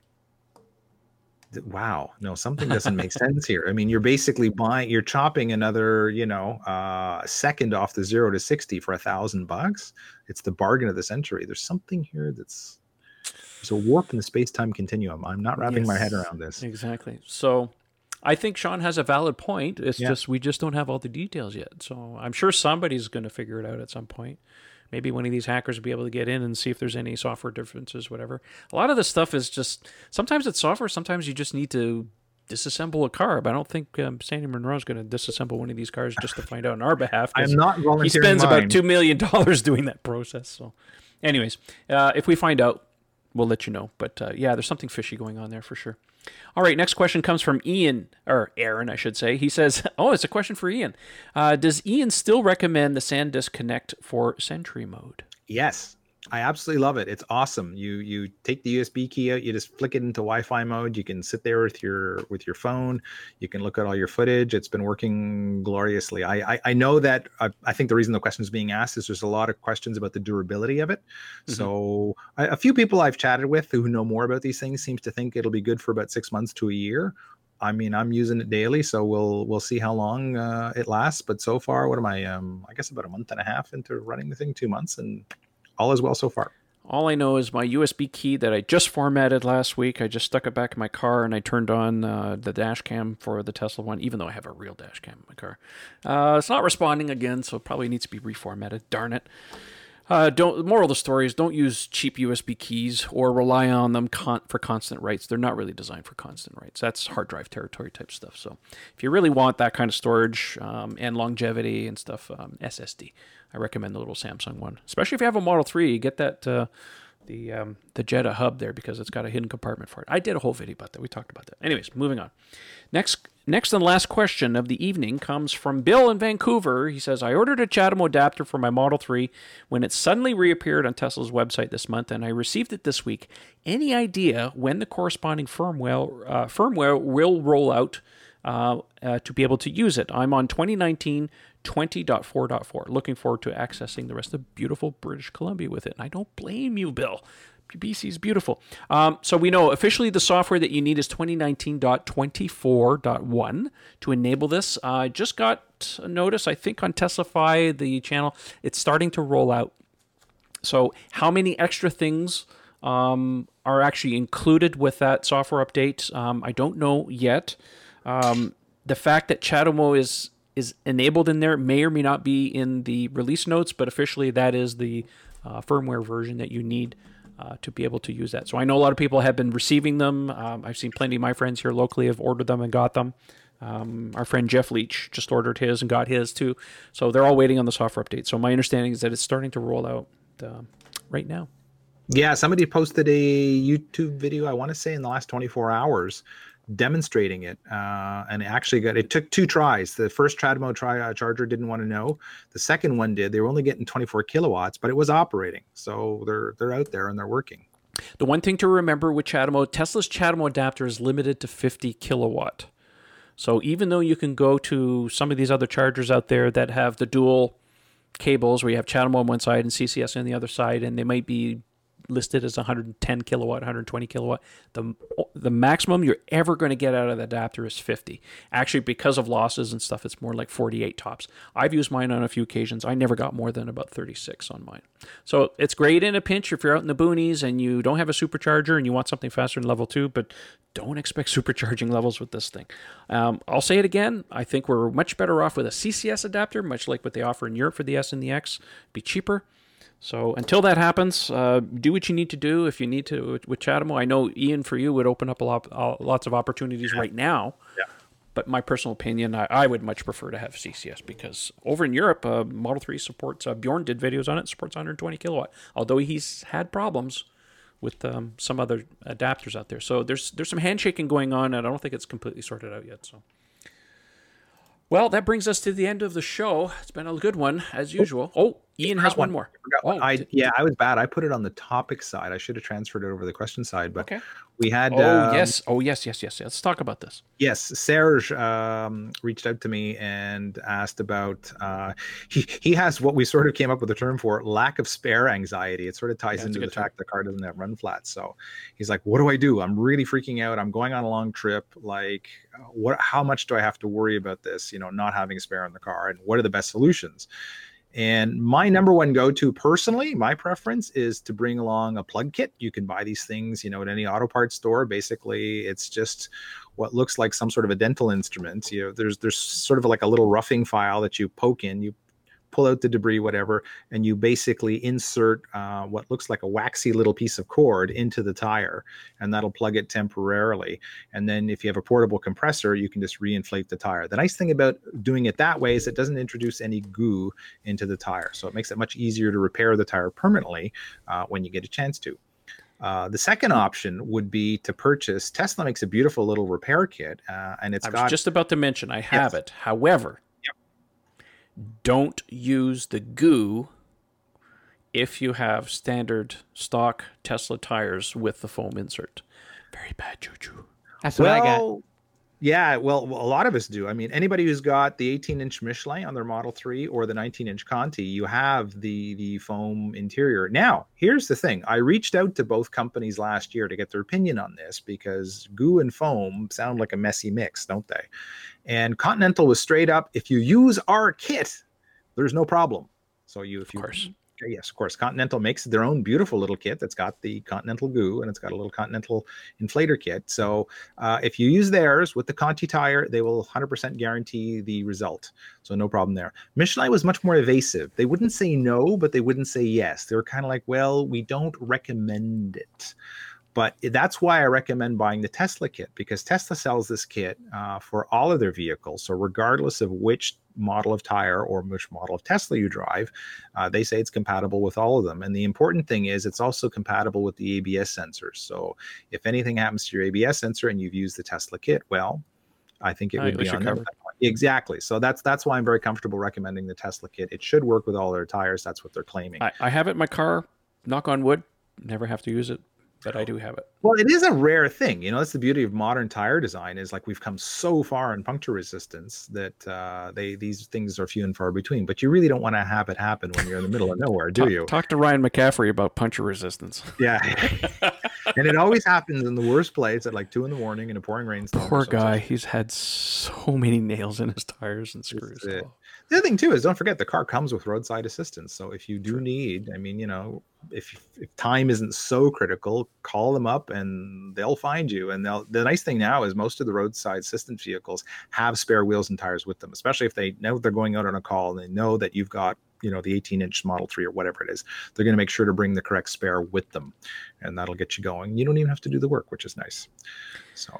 Wow, no, something doesn't make sense here. I mean, you're basically buying, you're chopping another, you know, uh, second off the zero to sixty for a thousand bucks. It's the bargain of the century. There's something here that's there's a warp in the space time continuum. I'm not wrapping my head around this. Exactly. So I think Sean has a valid point. It's Yeah. just we just don't have all the details yet. So I'm sure somebody's going to figure it out at some point. Maybe one of these hackers will be able to get in and see if there's any software differences, whatever. A lot of this stuff is just sometimes it's software, sometimes you just need to disassemble a car. But I don't think um, Sandy Munro is going to disassemble one of these cars just to find out on our behalf. I'm not he spends mine. about two million dollars doing that process. So, anyways, uh, if we find out, we'll let you know. But uh, yeah, there's something fishy going on there for sure. All right, next question comes from Ian or Aaron, I should say. He says, "Oh, it's a question for Ian. Uh, does Ian still recommend the SanDisk Connect for Sentry mode?" Yes, I absolutely love it. It's awesome. You you take the USB key out, you just flick it into Wi-Fi mode. You can sit there with your with your phone. You can look at all your footage. It's been working gloriously. I I, I know that. I, I think the reason the question is being asked is there's a lot of questions about the durability of it. So I, a few people I've chatted with who know more about these things seems to think it'll be good for about six months to a year. I mean, I'm using it daily, so we'll we'll see how long uh, it lasts. But so far, what am I? Um, I guess about a month and a half into running the thing, two months, and all is well so far. All I know is my USB key that I just formatted last week. I just stuck it back in my car and I turned on uh, the dash cam for the Tesla one, even though I have a real dash cam in my car. Uh, it's not responding again, so it probably needs to be reformatted. Darn it. Uh, don't. Moral of the story is don't use cheap USB keys or rely on them con- for constant writes. They're not really designed for constant writes. That's hard drive territory type stuff. So if you really want that kind of storage um, and longevity and stuff, um, SSD. I recommend the little Samsung one, especially if you have a Model Three. Get that uh, the um, the Jeda hub there because it's got a hidden compartment for it. I did a whole video about that. We talked about that. Anyways, moving on. Next, next and last question of the evening comes from Bill in Vancouver. He says, "I ordered a CHAdeMO adapter for my Model 3 when it suddenly reappeared on Tesla's website this month, and I received it this week. Any idea when the corresponding firmware uh, firmware will roll out?" Uh, uh, to be able to use it. I'm on 2019 20.4.4. Looking forward to accessing the rest of beautiful British Columbia with it. And I don't blame you, Bill. BC is beautiful. Um, so we know officially the software that you need is 2019.24.1 to enable this. Uh, I just got a notice, I think, on Teslafy, the channel. It's starting to roll out. So, how many extra things um, are actually included with that software update? Um, I don't know yet. Um, the fact that CHAdeMO is is enabled in there may or may not be in the release notes, but officially that is the uh, firmware version that you need uh, to be able to use that. So I know a lot of people have been receiving them. Um, I've seen plenty of my friends here locally have ordered them and got them. Um, our friend Jeff Leach just ordered his and got his too. So they're all waiting on the software update. So my understanding is that it's starting to roll out um, right now. Yeah, somebody posted a YouTube video. I want to say in the last 24 hours, demonstrating it, uh, and actually got. It took two tries. The first CHAdeMO try uh, charger didn't want to know. The second one did. They were only getting 24 kilowatts, but it was operating. So they're they're out there and they're working. The one thing to remember with CHAdeMO, Tesla's CHAdeMO adapter is limited to 50 kilowatt. So even though you can go to some of these other chargers out there that have the dual cables where you have CHAdeMO on one side and CCS on the other side, and they might be listed as 110 kilowatt, 120 kilowatt. The the maximum you're ever going to get out of the adapter is 50. Actually, because of losses and stuff, it's more like 48 tops. I've used mine on a few occasions. I never got more than about 36 on mine. So it's great in a pinch if you're out in the boonies and you don't have a supercharger and you want something faster than level two, but don't expect supercharging levels with this thing. Um, I'll say it again. I think we're much better off with a CCS adapter, much like what they offer in Europe for the S and the X. Be cheaper. So until that happens, uh, do what you need to do. If you need to with, with I know Ian for you would open up a lot, uh, lots of opportunities yeah. right now. Yeah. But my personal opinion, I, I, would much prefer to have CCS because over in Europe, uh, Model 3 supports, uh, Bjorn did videos on it, supports 120 kilowatt. Although he's had problems with um, some other adapters out there. So there's there's some handshaking going on, and I don't think it's completely sorted out yet. So. Well, that brings us to the end of the show. It's been a good one, as usual. Oh, Ian has one, one more. Oh, I, yeah, I was bad. I put it on the topic side. I should have transferred it over the question side, but okay. we had. Oh um, yes, oh yes, yes, yes. Let's talk about this. Yes, Serge um, reached out to me and asked about. Uh, he he has what we sort of came up with a term for lack of spare anxiety. It sort of ties yeah, into the term. fact the car doesn't have run flats. So he's like, "What do I do? I'm really freaking out. I'm going on a long trip. Like, what? How much do I have to worry about this? You know, not having a spare in the car, and what are the best solutions?" And my number one go to personally, my preference is to bring along a plug kit. You can buy these things, you know, at any auto parts store. Basically, it's just what looks like some sort of a dental instrument. You know, there's there's sort of like a little roughing file that you poke in. You pull out the debris, whatever, and you basically insert uh, what looks like a waxy little piece of cord into the tire, and that'll plug it temporarily. And then if you have a portable compressor, you can just reinflate the tire. The nice thing about doing it that way is it doesn't introduce any goo into the tire, so it makes it much easier to repair the tire permanently uh, when you get a chance to. Uh, the second option would be to purchase. Tesla makes a beautiful little repair kit, uh, and it's I was got, just about to mention I have yes. it. However, don't use the goo if you have standard stock Tesla tires with the foam insert. Very bad juju. That's what well, I got. Yeah, well, a lot of us do. I mean, anybody who's got the 18-inch Michelin on their Model 3 or the 19-inch Conti, you have the the foam interior. Now, here's the thing. I reached out to both companies last year to get their opinion on this because goo and foam sound like a messy mix, don't they? And Continental was straight up, if you use our kit, there's no problem. So you, if you, of course. yes, of course, Continental makes their own beautiful little kit that's got the Continental goo and it's got a little Continental inflator kit. So uh, if you use theirs with the Conti tire, they will 100% guarantee the result. So no problem there. Michelin was much more evasive. They wouldn't say no, but they wouldn't say yes. They were kind of like, well, we don't recommend it. But that's why I recommend buying the Tesla kit because Tesla sells this kit uh, for all of their vehicles. So, regardless of which model of tire or which model of Tesla you drive, uh, they say it's compatible with all of them. And the important thing is it's also compatible with the ABS sensors. So, if anything happens to your ABS sensor and you've used the Tesla kit, well, I think it would be on covered. Exactly. So that's that's why I'm very comfortable recommending the Tesla kit. It should work with all their tires. That's what they're claiming. I, I have it in my car. Knock on wood. Never have to use it but I do have it. Well, it is a rare thing. You know, that's the beauty of modern tire design is like we've come so far in puncture resistance that uh, they these things are few and far between. But you really don't want to have it happen when you're in the middle of nowhere, do talk, you? Talk to Ryan McCaffrey about puncture resistance. Yeah, and it always happens in the worst place at like two in the morning in a pouring rainstorm. Poor guy, he's had so many nails in his tires and screws. The other thing too is don't forget the car comes with roadside assistance. So if you do need, I mean, you know, if if time isn't so critical, call them up and they'll find you. And they'll the nice thing now is most of the roadside assistance vehicles have spare wheels and tires with them, especially if they know they're going out on a call and they know that you've got you know the 18 inch model 3 or whatever it is they're going to make sure to bring the correct spare with them and that'll get you going you don't even have to do the work which is nice so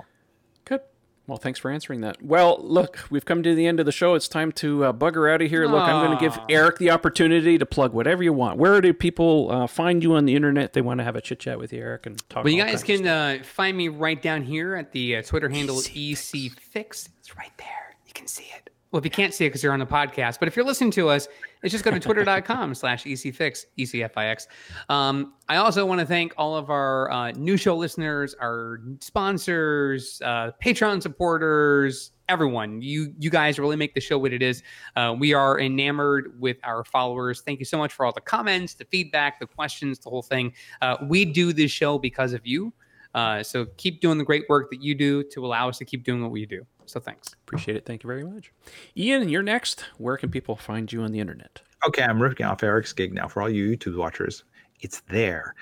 well, thanks for answering that. Well, look, we've come to the end of the show. It's time to uh, bugger out of here. Look, I'm going to give Eric the opportunity to plug whatever you want. Where do people uh, find you on the internet? They want to have a chit chat with you, Eric, and talk. Well, you guys can uh, find me right down here at the uh, Twitter handle EC Fix. It's right there. You can see it. Well, if you can't see it because you're on the podcast, but if you're listening to us, it's just go to twitter.com slash ecfix, ECFIX. Um, I also want to thank all of our uh, new show listeners, our sponsors, uh, Patreon supporters, everyone. You you guys really make the show what it is. Uh, we are enamored with our followers. Thank you so much for all the comments, the feedback, the questions, the whole thing. Uh, we do this show because of you. Uh, so keep doing the great work that you do to allow us to keep doing what we do. So thanks. Appreciate it. Thank you very much. Ian, you're next. Where can people find you on the internet? Okay, I'm ripping off Eric's gig now for all you YouTube watchers. It's there.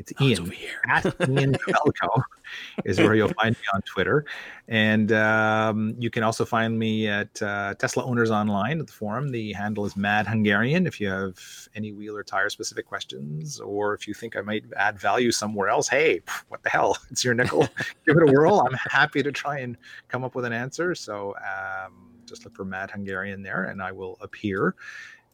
It's Oh, it's Ian over here. at Ian Falco is where you'll find me on Twitter, and um, you can also find me at uh, Tesla Owners Online at the forum. The handle is Mad Hungarian. If you have any wheel or tire specific questions, or if you think I might add value somewhere else, hey, what the hell? It's your nickel. Give it a whirl. I'm happy to try and come up with an answer. So um, just look for Mad Hungarian there, and I will appear.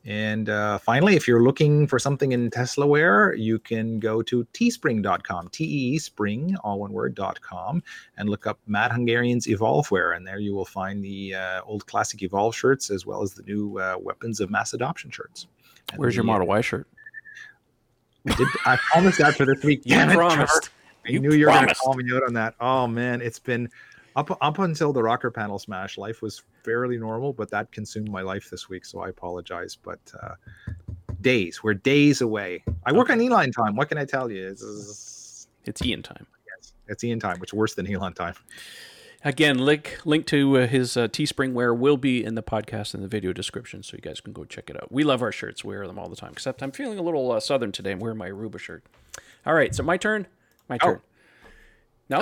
And uh, finally, if you're looking for something in Tesla wear, you can go to teespring.com, T E E spring, all one word, com, and look up Mad Hungarian's Evolve wear. And there you will find the uh, old classic Evolve shirts as well as the new uh, Weapons of Mass Adoption shirts. And Where's your Model Y shirt? I, did, I promised that for this week. You Damn it, promised. I You knew you were going to call me out on that. Oh man, it's been up up until the rocker panel smash. Life was fairly normal, but that consumed my life this week, so I apologize. But uh, days, we're days away. I work on Elon time. What can I tell you? It's, it's, Ian time. Yes, it's Ian time, which is worse than Elon time. Again, link link to uh, his uh, Teespring wear will be in the podcast and the video description, so you guys can go check it out. We love our shirts; we wear them all the time. Except I'm feeling a little uh, southern today. I'm wearing my Aruba shirt. All right, so my turn. My Oh. turn. No.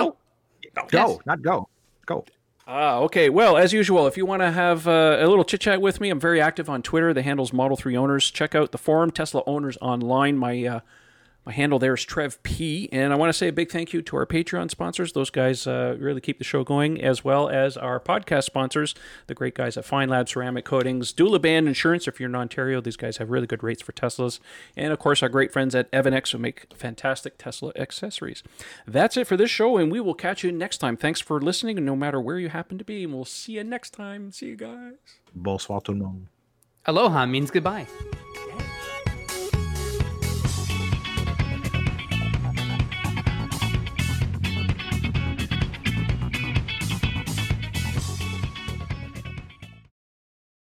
Go, Yes. not go, go. Ah, okay. Well, as usual, if you want to have uh, a little chit chat with me, I'm very active on Twitter. The handle's Model 3 Owners. Check out the forum, Tesla Owners Online. My uh, my handle there is Trev P. And I want to say a big thank you to our Patreon sponsors. Those guys uh, really keep the show going, as well as our podcast sponsors, the great guys at Feynlab Ceramic Coatings, Duliban Insurance. If you're in Ontario, these guys have really good rates for Teslas. And of course, our great friends at EVANNEX who make fantastic Tesla accessories. That's it for this show, and we will catch you next time. Thanks for listening, no matter where you happen to be. And we'll see you next time. See you guys. Bonsoir tout le monde. Aloha means goodbye.